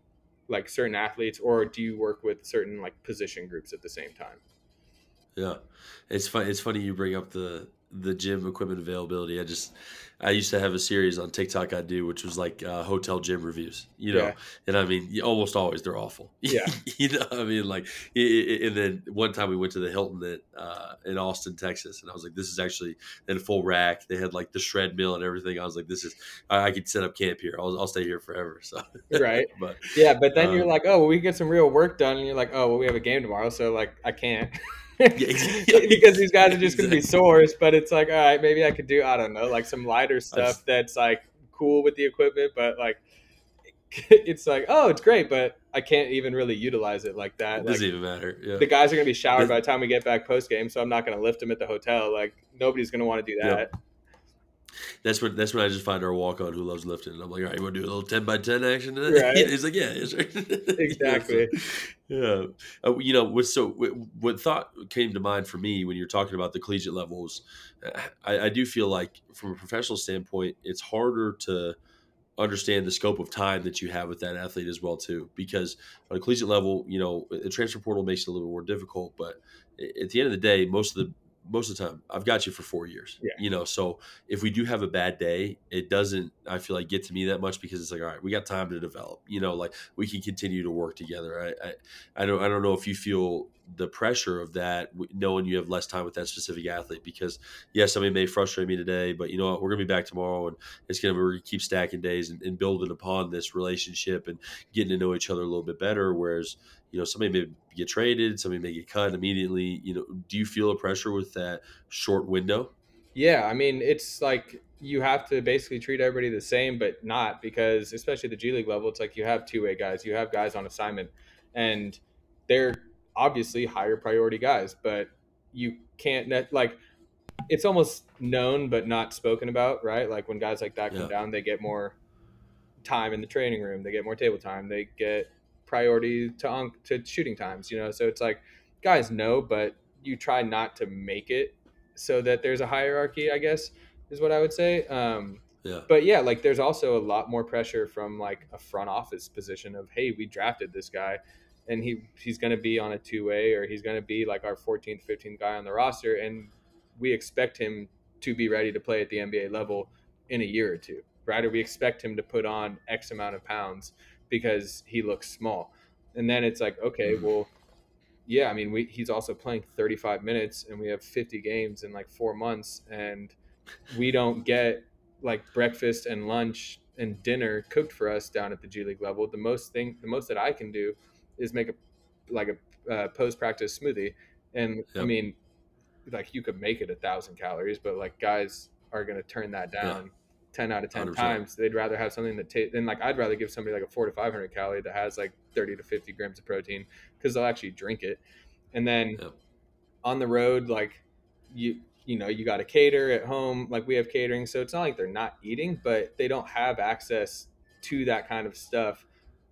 like certain athletes, or do you work with certain like position groups at the same time? Yeah, it's fun. It's funny you bring up the the gym equipment availability. I just I used to have a series on TikTok I do, which was like uh, hotel gym reviews, you know, yeah. and I mean, almost always they're awful. <laughs> Yeah, you know, I mean, like, and then one time we went to the Hilton at uh, in Austin, Texas, and I was like, this is actually in a full rack. They had like the shred mill and everything. I was like, this is I, I could set up camp here. I'll, I'll stay here forever. <laughs> So right, <laughs> but yeah, but then um, you're like, oh, well, we get some real work done, and you're like, oh, well, we have a game tomorrow, so like, I can't. <laughs> because these guys are just going to be sores. But it's like, all right, maybe I could do, I don't know, like some lighter stuff that's like cool with the equipment, but like <laughs> it's like, oh, it's great, but I can't even really utilize it like that. It doesn't like, even matter. Yeah. The guys are going to be showered by the time we get back post game, so I'm not going to lift them at the hotel. Like nobody's going to want to do that. Yep. That's what that's when I just find our walk on who loves lifting. And I'm like, all right, you want to do a little ten by ten action today? <laughs> Right. He's like, yeah, <laughs> exactly. yeah, uh, you know, what so what, what, thought came to mind for me when you're talking about the collegiate levels, I, I do feel like from a professional standpoint, it's harder to understand the scope of time that you have with that athlete as well too because on a collegiate level you know the transfer portal makes it a little bit more difficult but at the end of the day most of the most of the time i've got you for four years yeah. you know so if we do have a bad day it doesn't i feel like get to me that much because it's like all right we got time to develop you know like we can continue to work together i i, I don't i don't know if you feel the pressure of that knowing you have less time with that specific athlete because yes somebody may frustrate me today but you know what? We're gonna be back tomorrow and it's gonna gonna keep stacking days and, and building upon this relationship and getting to know each other a little bit better whereas you know somebody may get traded somebody may get cut immediately you know do you feel a pressure with that short window? Yeah i mean it's like you have to basically treat everybody the same but not because especially the g league level it's like you have two-way guys you have guys on assignment and they're obviously higher priority guys but you can't net, like it's almost known but not spoken about right like when guys like that come yeah. down they get more time in the training room they get more table time they get priority to on to shooting times. You know, so it's like guys know, but you try not to make it so that there's a hierarchy. I guess is what I would say. Um, yeah. But yeah, like there's also a lot more pressure from like a front office position of hey, we drafted this guy, and he he's going to be on a two way or he's going to be like our 14th, 15th guy on the roster, and we expect him to be ready to play at the NBA level in a year or two, right? Or we expect him to put on X amount of pounds because he looks small. And then it's like, okay, mm. well, yeah, I mean, we, he's also playing 35 minutes and we have 50 games in like four months and we don't get like breakfast and lunch and dinner cooked for us down at the G League level. The most thing, the most that I can do is make a, like a uh, post practice smoothie. And yep. I mean, like you could make it a thousand calories, but like guys are going to turn that down 10 out of 10 100%. times they'd rather have something that tastes then like i'd rather give somebody like a 4 to 500 calorie that has like 30 to 50 grams of protein because they'll actually drink it and then yep. on the road like you you know you got to cater at home like we have catering so it's not like they're not eating but they don't have access to that kind of stuff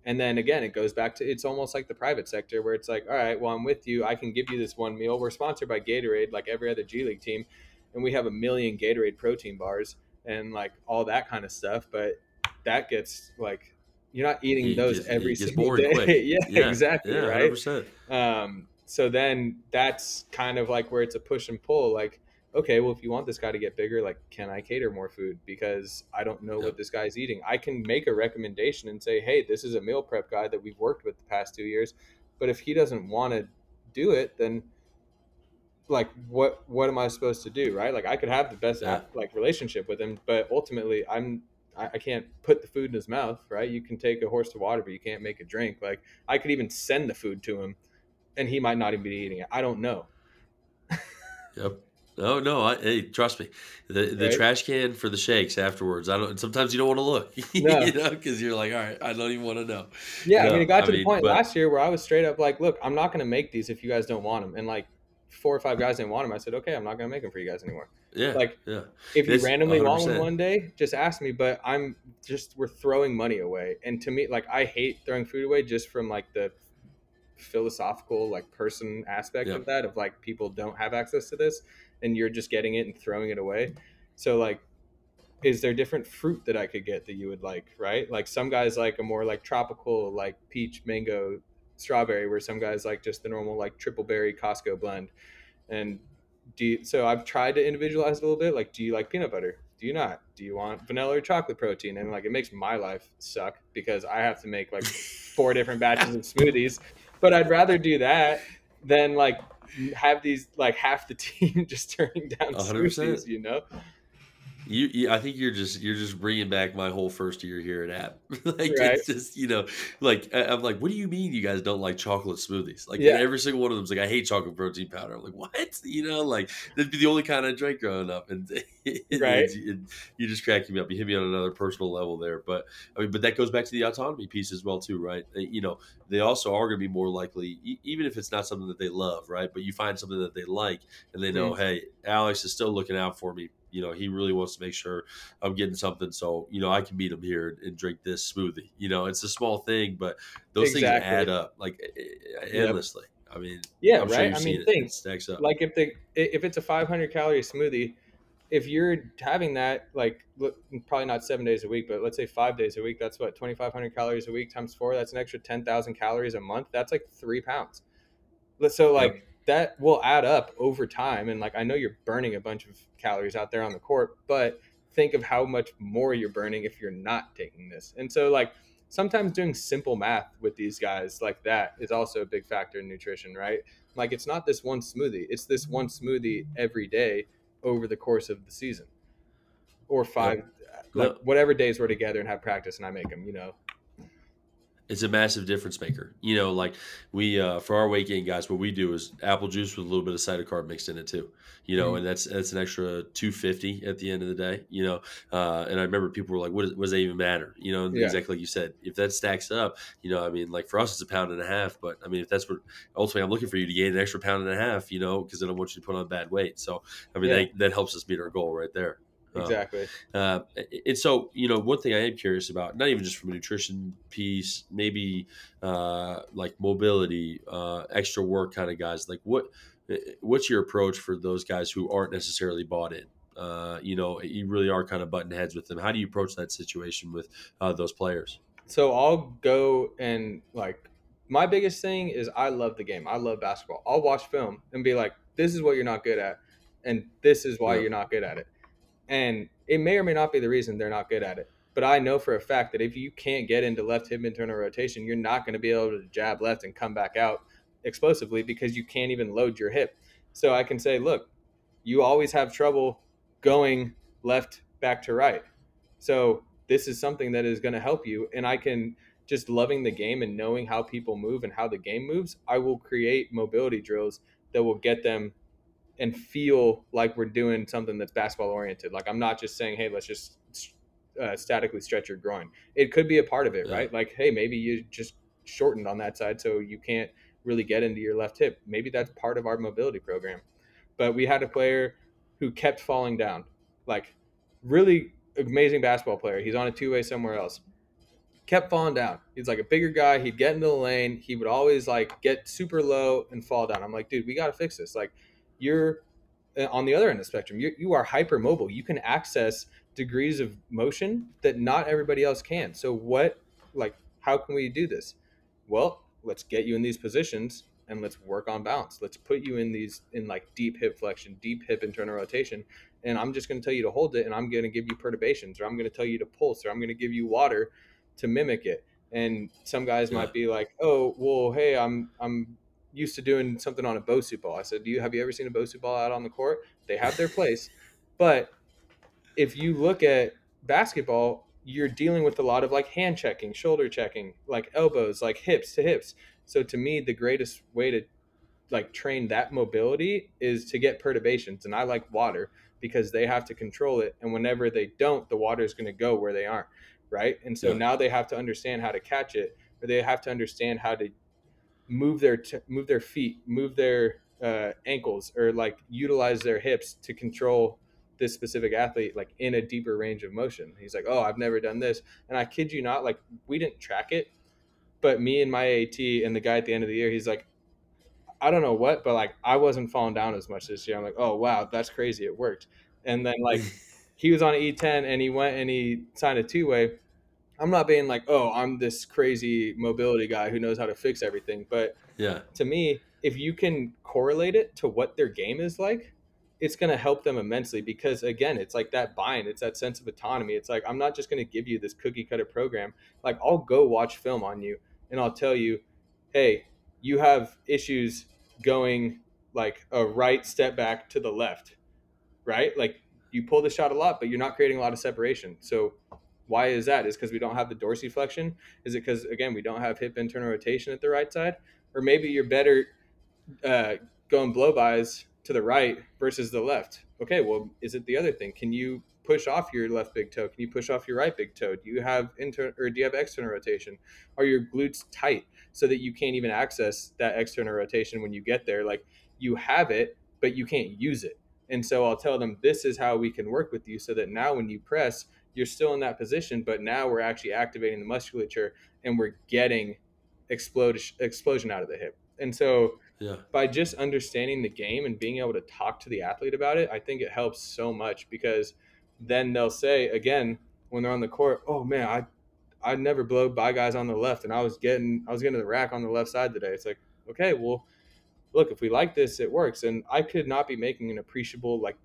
and then again it goes back to it's almost like the private sector where it's like all right well i'm with you i can give you this one meal we're sponsored by gatorade like every other g league team and we have a million gatorade protein bars and like all that kind of stuff. But that gets like you're not eating those every single day. <laughs> yeah, yeah, exactly. Yeah, right. 100%. Um, so then that's kind of like where it's a push and pull. Like, okay, well, if you want this guy to get bigger, like, can I cater more food because I don't know what this guy's eating? I can make a recommendation and say, hey, this is a meal prep guy that we've worked with the past two years. But if he doesn't want to do it, then like what what am I supposed to do, right? Like I could have the best yeah. like relationship with him, but ultimately I'm I, I, can't put the food in his mouth, right? You can take a horse to water, but you can't make a drink. Like I could even send the food to him, and he might not even be eating it. I don't know. yep. Oh no! I, hey, trust me, the the right? trash can for the shakes afterwards. I don't. Sometimes you don't want to look, <laughs> no. you know, because you're like, all right, I don't even want to know. Yeah, I mean, it got I to mean, the point but, last year where I was straight up like, look, I'm not going to make these if you guys don't want them, and like four or five guys didn't want them. I said, okay, I'm not gonna make them for you guys anymore. Yeah. Like, yeah. If you randomly 100%. want one one day, just ask me. But I'm just we're throwing money away, and to me, like I hate throwing food away just from like the philosophical like person aspect Yeah. of that of like people don't have access to this and you're just getting it and throwing it away. So like is there different fruit that I could get that you would like, right? Like some guys like a more like tropical like peach, mango, strawberry where some guys like just the normal like triple berry Costco blend. And do you, so I've tried to individualize it a little bit like do you like peanut butter? Do you not? Do you want vanilla or chocolate protein? And like it makes my life suck because I have to make like four different batches of smoothies. But I'd rather do that than like have these like half the <laughs> team just turning down 100%. smoothies, you know? You, you, I think you're just you're just bringing back my whole first year here at App. <laughs> like Right. it's just you know, like I- I'm like, what do you mean you guys don't like chocolate smoothies? Like Yeah. every single one of them's like, I hate chocolate protein powder. I'm like, what? <laughs> You know, like that'd be the only kind I drank growing up, and <laughs> it- Right. it- you just cracking me up. You hit me on another personal level there, but I mean, but that goes back to the autonomy piece as well too, right? Uh, You know, they also are going to be more likely, even if it's not something that they love, right? But you find something that they like, and they know, hey, Alex is still looking out for me. You know, he really wants to make sure I'm getting something, so you know I can meet him here and drink this smoothie. You know, it's a small thing, but those things add up like e- e- Yep. endlessly. I mean, Yeah, I'm right. you've I mean, things stacks up. like if the if it's a 500 calorie smoothie, if you're having that like probably not seven days a week, but let's say five days a week, that's what 2,500 calories a week times four. That's an extra 10,000 calories a month. That's like three pounds. Let's- So like that will add up over time, and like I know you're burning a bunch of calories out there on the court, but think of how much more you're burning if you're not taking this. And so like sometimes doing simple math with these guys like that is also a big factor in nutrition, right? Like it's not this one smoothie; it's this one smoothie every day over the course of the season, or five, like whatever days we're together and have practice, and I make them. You know, it's a massive difference maker. You know, like we uh, for our weight gain guys, what we do is apple juice with a little bit of cider carb mixed in it too. You know, Mhm. and that's that's an extra two fifty at the end of the day. You know, uh, and I remember people were like, "What, is, what does that even matter?" You know, Yeah. exactly like you said, if that stacks up, you know, I mean, like for us, it's a pound and a half. But I mean, if that's what ultimately I'm looking for you to gain an extra pound and a half, you know, because I don't want you to put on bad weight. So I mean, Yeah. that, that helps us meet our goal right there. Uh, exactly. uh, and so, you know, one thing I am curious about, not even just from a nutrition piece, maybe uh, like mobility, uh, extra work kind of guys. Like, what what's your approach for those guys who aren't necessarily bought in? Uh, you know, you really are kind of button heads with them. How do you approach that situation with uh, those players? So I'll go and like my biggest thing is I love the game. I love basketball. I'll watch film and be like, this is what you're not good at, and this is why Yeah. you're not good at it. And it may or may not be the reason they're not good at it. But I know for a fact that if you can't get into left hip internal rotation, you're not going to be able to jab left and come back out explosively because you can't even load your hip. So I can say, look, you always have trouble going left back to right. So this is something that is going to help you. And I can just loving the game and knowing how people move and how the game moves, I will create mobility drills that will get them and feel like we're doing something that's basketball oriented. Like I'm not just saying, hey, let's just uh, statically stretch your groin. It could be a part of it, Yeah. right? Like, hey, maybe you just shortened on that side, so you can't really get into your left hip. Maybe that's part of our mobility program. But we had a player who kept falling down, like really amazing basketball player. He's on a two way somewhere else. Kept falling down. He's like a bigger guy. He'd get into the lane. He would always like get super low and fall down. I'm like, dude, we got to fix this. Like, you're uh, on the other end of the spectrum. You, you are hypermobile. You can access degrees of motion that not everybody else can. So what, like, how can we do this? Well, let's get you in these positions and let's work on balance. Let's put you in these in like deep hip flexion, deep hip internal rotation. And I'm just going to tell you to hold it and I'm going to give you perturbations or I'm going to tell you to pulse or I'm going to give you water to mimic it. And some guys Yeah. might be like, "Oh, well, hey, I'm I'm used to doing something on a Bosu ball." I said, "Do you have you ever seen a Bosu ball out on the court? They have their place, but if you look at basketball, you're dealing with a lot of like hand checking, shoulder checking, like elbows, like hips to hips. So to me, the greatest way to like train that mobility is to get perturbations, and I like water because they have to control it, and whenever they don't, the water is going to go where they aren't, right? And so Yeah. now they have to understand how to catch it, or they have to understand how to move their t- move their feet, move their uh, ankles, or like utilize their hips to control this specific athlete like in a deeper range of motion. He's like, "Oh, I've never done this." And I kid you not, like we didn't track it, But me and my AT and the guy at the end of the year, he's like, I don't know what, but like I wasn't falling down as much this year. I'm like, oh wow, that's crazy. It worked. And then like <laughs> he was on E10 and he went and he signed a two way. I'm not being like, oh, I'm this crazy mobility guy who knows how to fix everything. But yeah, to me, if you can correlate it to what their game is like, it's going to help them immensely because again it's like that bind it's that sense of autonomy. It's like i'm not just going to give you this cookie cutter program. Like i'll go watch film on you and i'll tell you hey you have issues going like a right step back to the left right? Like you pull the shot a lot but you're not creating a lot of separation. So why is that is because we don't have the dorsiflexion is it because again we don't have hip internal rotation at the right side or maybe you're better uh, going blow bys to the right versus the left. Okay, well, is it the other thing? Can you push off your left big toe? Can you push off your right big toe? Do you have internal or do you have external rotation? Are your glutes tight so that you can't even access that external rotation when you get there? Like you have it, but you can't use it. And so I'll tell them this is how we can work with you so that now when you press, you're still in that position, but now we're actually activating the musculature and we're getting explode, explosion out of the hip. And so yeah. by just understanding the game and being able to talk to the athlete about it, I think it helps so much because then they'll say again when they're on the court, "Oh man, I I never blow by guys on the left, and I was getting I was getting the rack on the left side today." It's like, okay, well, look, if we like this, it works, and I could not be making an appreciable like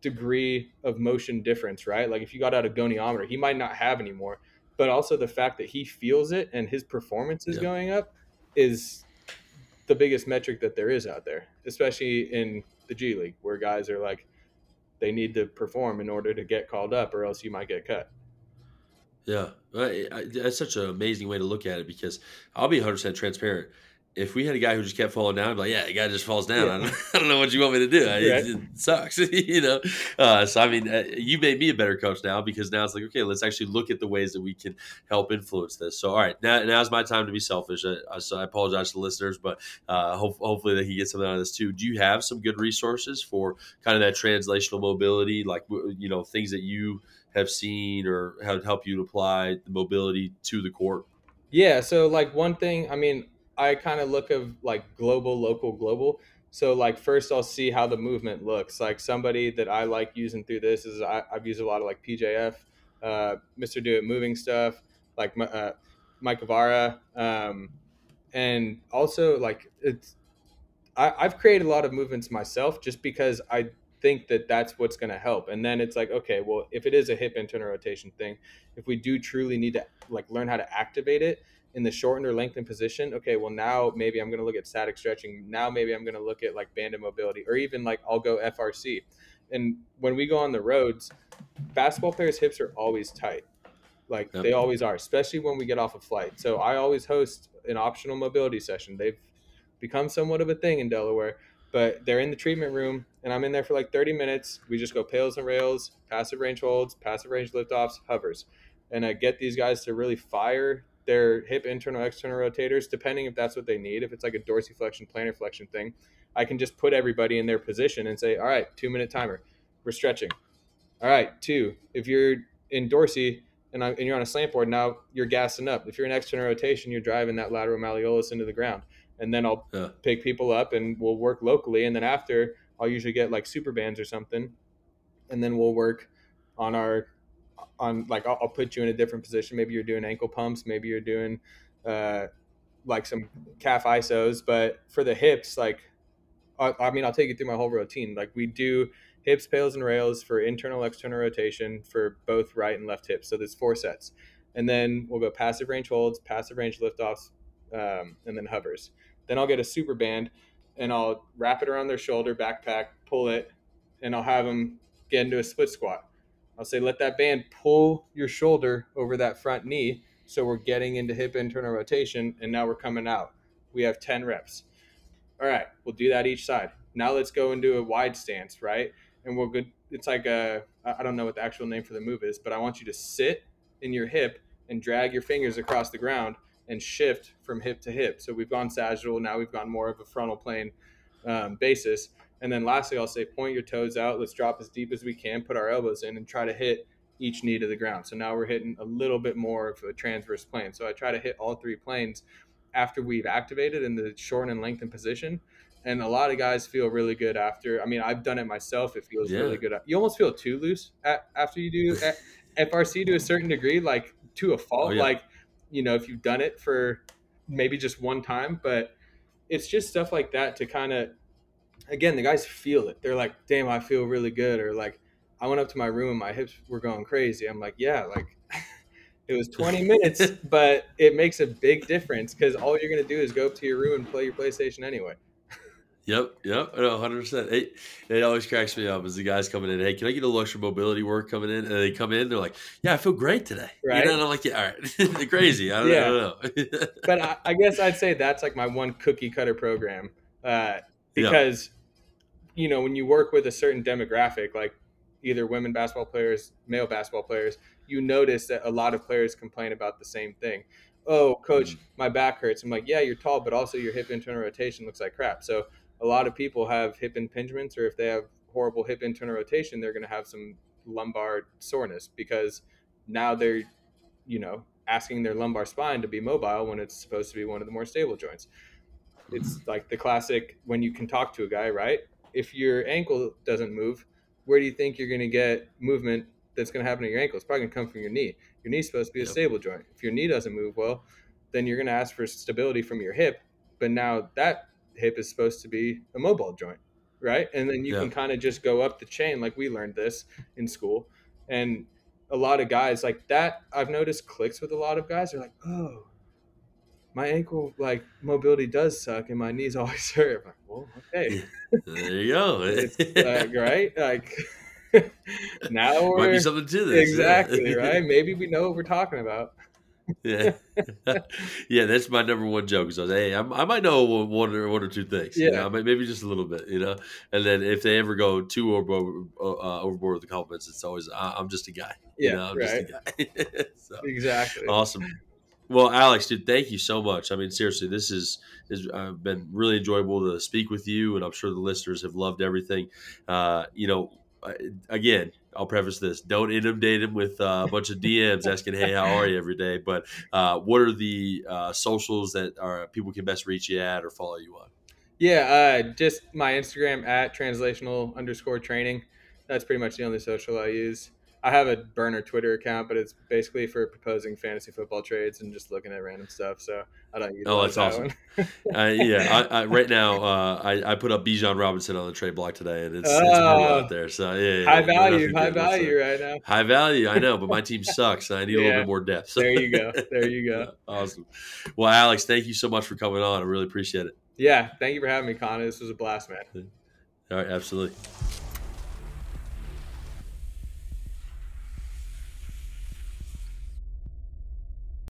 degree of motion difference, right? Like if you got out a goniometer, he might not have anymore, but also the fact that he feels it and his performance is yeah. going up is the biggest metric that there is out there, especially in the G League, where guys are like, they need to perform in order to get called up, or else you might get cut. Yeah, that's such an amazing way to look at it because I'll be 100% transparent if we had a guy who just kept falling down, I'd be like, yeah, the guy just falls down. Yeah. I, don't, <laughs> I, don't, know what you want me to do. Right. It, it, sucks, <laughs> you know. Uh, so I mean, uh, you made me a better coach now because now it's like, okay, let's actually look at the ways that we can help influence this. So all right, now now's my time to be selfish. I, so I apologize to listeners, but uh, hope, hopefully they can get something out of this too. Do you have some good resources for kind of that translational mobility, like you know things that you have seen or have helped you apply the mobility to the court? Yeah. So like one thing, I mean I kind of look of like global, local, global. So like first I'll see how the movement looks. Like somebody that I like using through this is I, have used a lot of like PJF, uh, Mr. Do It Moving stuff, like uh, Mike Guevara, um, and also like it's I, I've created a lot of movements myself just because I think that that's what's going to help. And then it's like, okay, well, if it is a hip internal rotation thing, if we do truly need to like learn how to activate it, in the shortened or lengthened position, okay, well now maybe I'm going to look at static stretching. Now maybe I'm going to look at like banded mobility or even like I'll go FRC. And when we go on the roads, basketball players' hips are always tight. Like yep. they always are, especially when we get off a flight. So I always host an optional mobility session. They've become somewhat of a thing in Delaware, but they're in the treatment room and I'm in there for like 30 minutes. We just go pails and rails, passive range holds, passive range liftoffs, hovers. And I get these guys to really fire their hip internal external rotators, depending if that's what they need. If it's like a dorsiflexion, plantar flexion thing, I can just put everybody in their position and say, all right, two minute timer, we're stretching. All right, two. If you're in dorsy and, and you're on a slant board, now you're gassing up. If you're in external rotation, you're driving that lateral malleolus into the ground. And then I'll yeah. pick people up and we'll work locally. And then after, I'll usually get like super bands or something. And then we'll work on our on like I'll, I'll, put you in a different position. Maybe you're doing ankle pumps. Maybe you're doing uh, like some calf isos. But for the hips, like I, I mean, I'll take you through my whole routine. Like we do hips, pails, and rails for internal, external rotation for both right and left hips. So there's four sets, and then we'll go passive range holds, passive range liftoffs, um, and then hovers. Then I'll get a super band, and I'll wrap it around their shoulder, backpack, pull it, and I'll have them get into a split squat I'll say let that band pull your shoulder over that front knee. So we're getting into hip internal rotation and now we're coming out. We have 10 reps. All right, we'll do that each side. Now let's go into a wide stance, right? And we'll good. it's like a, I don't know what the actual name for the move is, but I want you to sit in your hip and drag your fingers across the ground and shift from hip to hip. So we've gone sagittal, now we've gone more of a frontal plane um, basis. And then lastly, I'll say point your toes out. Let's drop as deep as we can, put our elbows in, and try to hit each knee to the ground. So now we're hitting a little bit more of a transverse plane. So I try to hit all three planes after we've activated in the shorten and lengthen position. And a lot of guys feel really good after. I mean, I've done it myself. It feels Yeah. really good. You almost feel too loose at, after you do <laughs> FRC to a certain degree, like to a fault. Oh, yeah. Like, you know, if you've done it for maybe just one time, but it's just stuff like that to kind of, again, the guys feel it. They're like, damn, I feel really good. Or like, I went up to my room and my hips were going crazy. I'm like, yeah, like <laughs> it was 20 <laughs> minutes, but it makes a big difference because all you're going to do is go up to your room and play your PlayStation anyway. Yep, yep, no, hundred percent. It, it always cracks me up as the guys coming in. Hey, can I get a extra mobility work coming in? And they come in, they're like, "Yeah, I feel great today." Right. You know, and I'm like, "Yeah, all right." <laughs> they're crazy. I don't, Yeah. I don't know. But I, I guess I'd say that's like my one cookie cutter program uh, Yeah. because, you know, when you work with a certain demographic, like either women basketball players, male basketball players, you notice that a lot of players complain about the same thing. Oh, coach, mm. my back hurts. I'm like, yeah, you're tall, but also your hip internal rotation looks like crap. So a lot of people have hip impingements, or if they have horrible hip internal rotation, they're going to have some lumbar soreness because now they're, you know, asking their lumbar spine to be mobile when it's supposed to be one of the more stable joints. It's like the classic when you can talk to a guy, right? If your ankle doesn't move, where do you think you're going to get movement that's going to happen to your ankle? It's probably going to come from your knee. Your knee's supposed to be a Yep. stable joint. If your knee doesn't move well, then you're going to ask for stability from your hip. But now that hip is supposed to be a mobile joint, right? And then you Yeah. can kind of just go up the chain, like we learned this in school. And a lot of guys like that, I've noticed clicks with a lot of guys. They're like, oh, my ankle like mobility does suck and my knees <laughs> always hurt. I'm like, well, okay, there you go. <laughs> it's <laughs> like, right? Like now Might we're be something to this. yeah. exactly right. Maybe we know what we're talking about. yeah, yeah. That's my number one joke. So, hey, I'm, I might know one or one or two things. you Yeah. know, may- maybe just a little bit. You know, and then if they ever go too overboard, uh, overboard with the compliments, it's always I- I'm just a guy. Yeah, you know, I'm right. just a guy. so, Exactly. awesome. Well, Alex, dude, thank you so much. I mean, seriously, this is has uh, been really enjoyable to speak with you, and I'm sure the listeners have loved everything. Uh, you know, again, I'll preface this: don't inundate them with uh, a bunch of DMs asking, "Hey, how are you?" every day. But uh, what are the uh, socials that are people can best reach you at or follow you on? Yeah, uh, just my Instagram at translational underscore training. That's pretty much the only social I use. I have a burner Twitter account, but it's basically for proposing fantasy football trades and just looking at random stuff. So I don't use Oh, that's that awesome. one. Uh, yeah, I, <laughs> I, right now uh, I, I put up Bijan Robinson on the trade block today, and it's, it's Oh. out there. So yeah, yeah, high yeah, value, high value right now. High value, I know, but my team <laughs> sucks. I need a little bit more depth. There you go. There you go. <laughs> awesome. Well, Alex, thank you so much for coming on. I really appreciate it. Yeah, thank you for having me, Connor. This was a blast, man. All right, absolutely.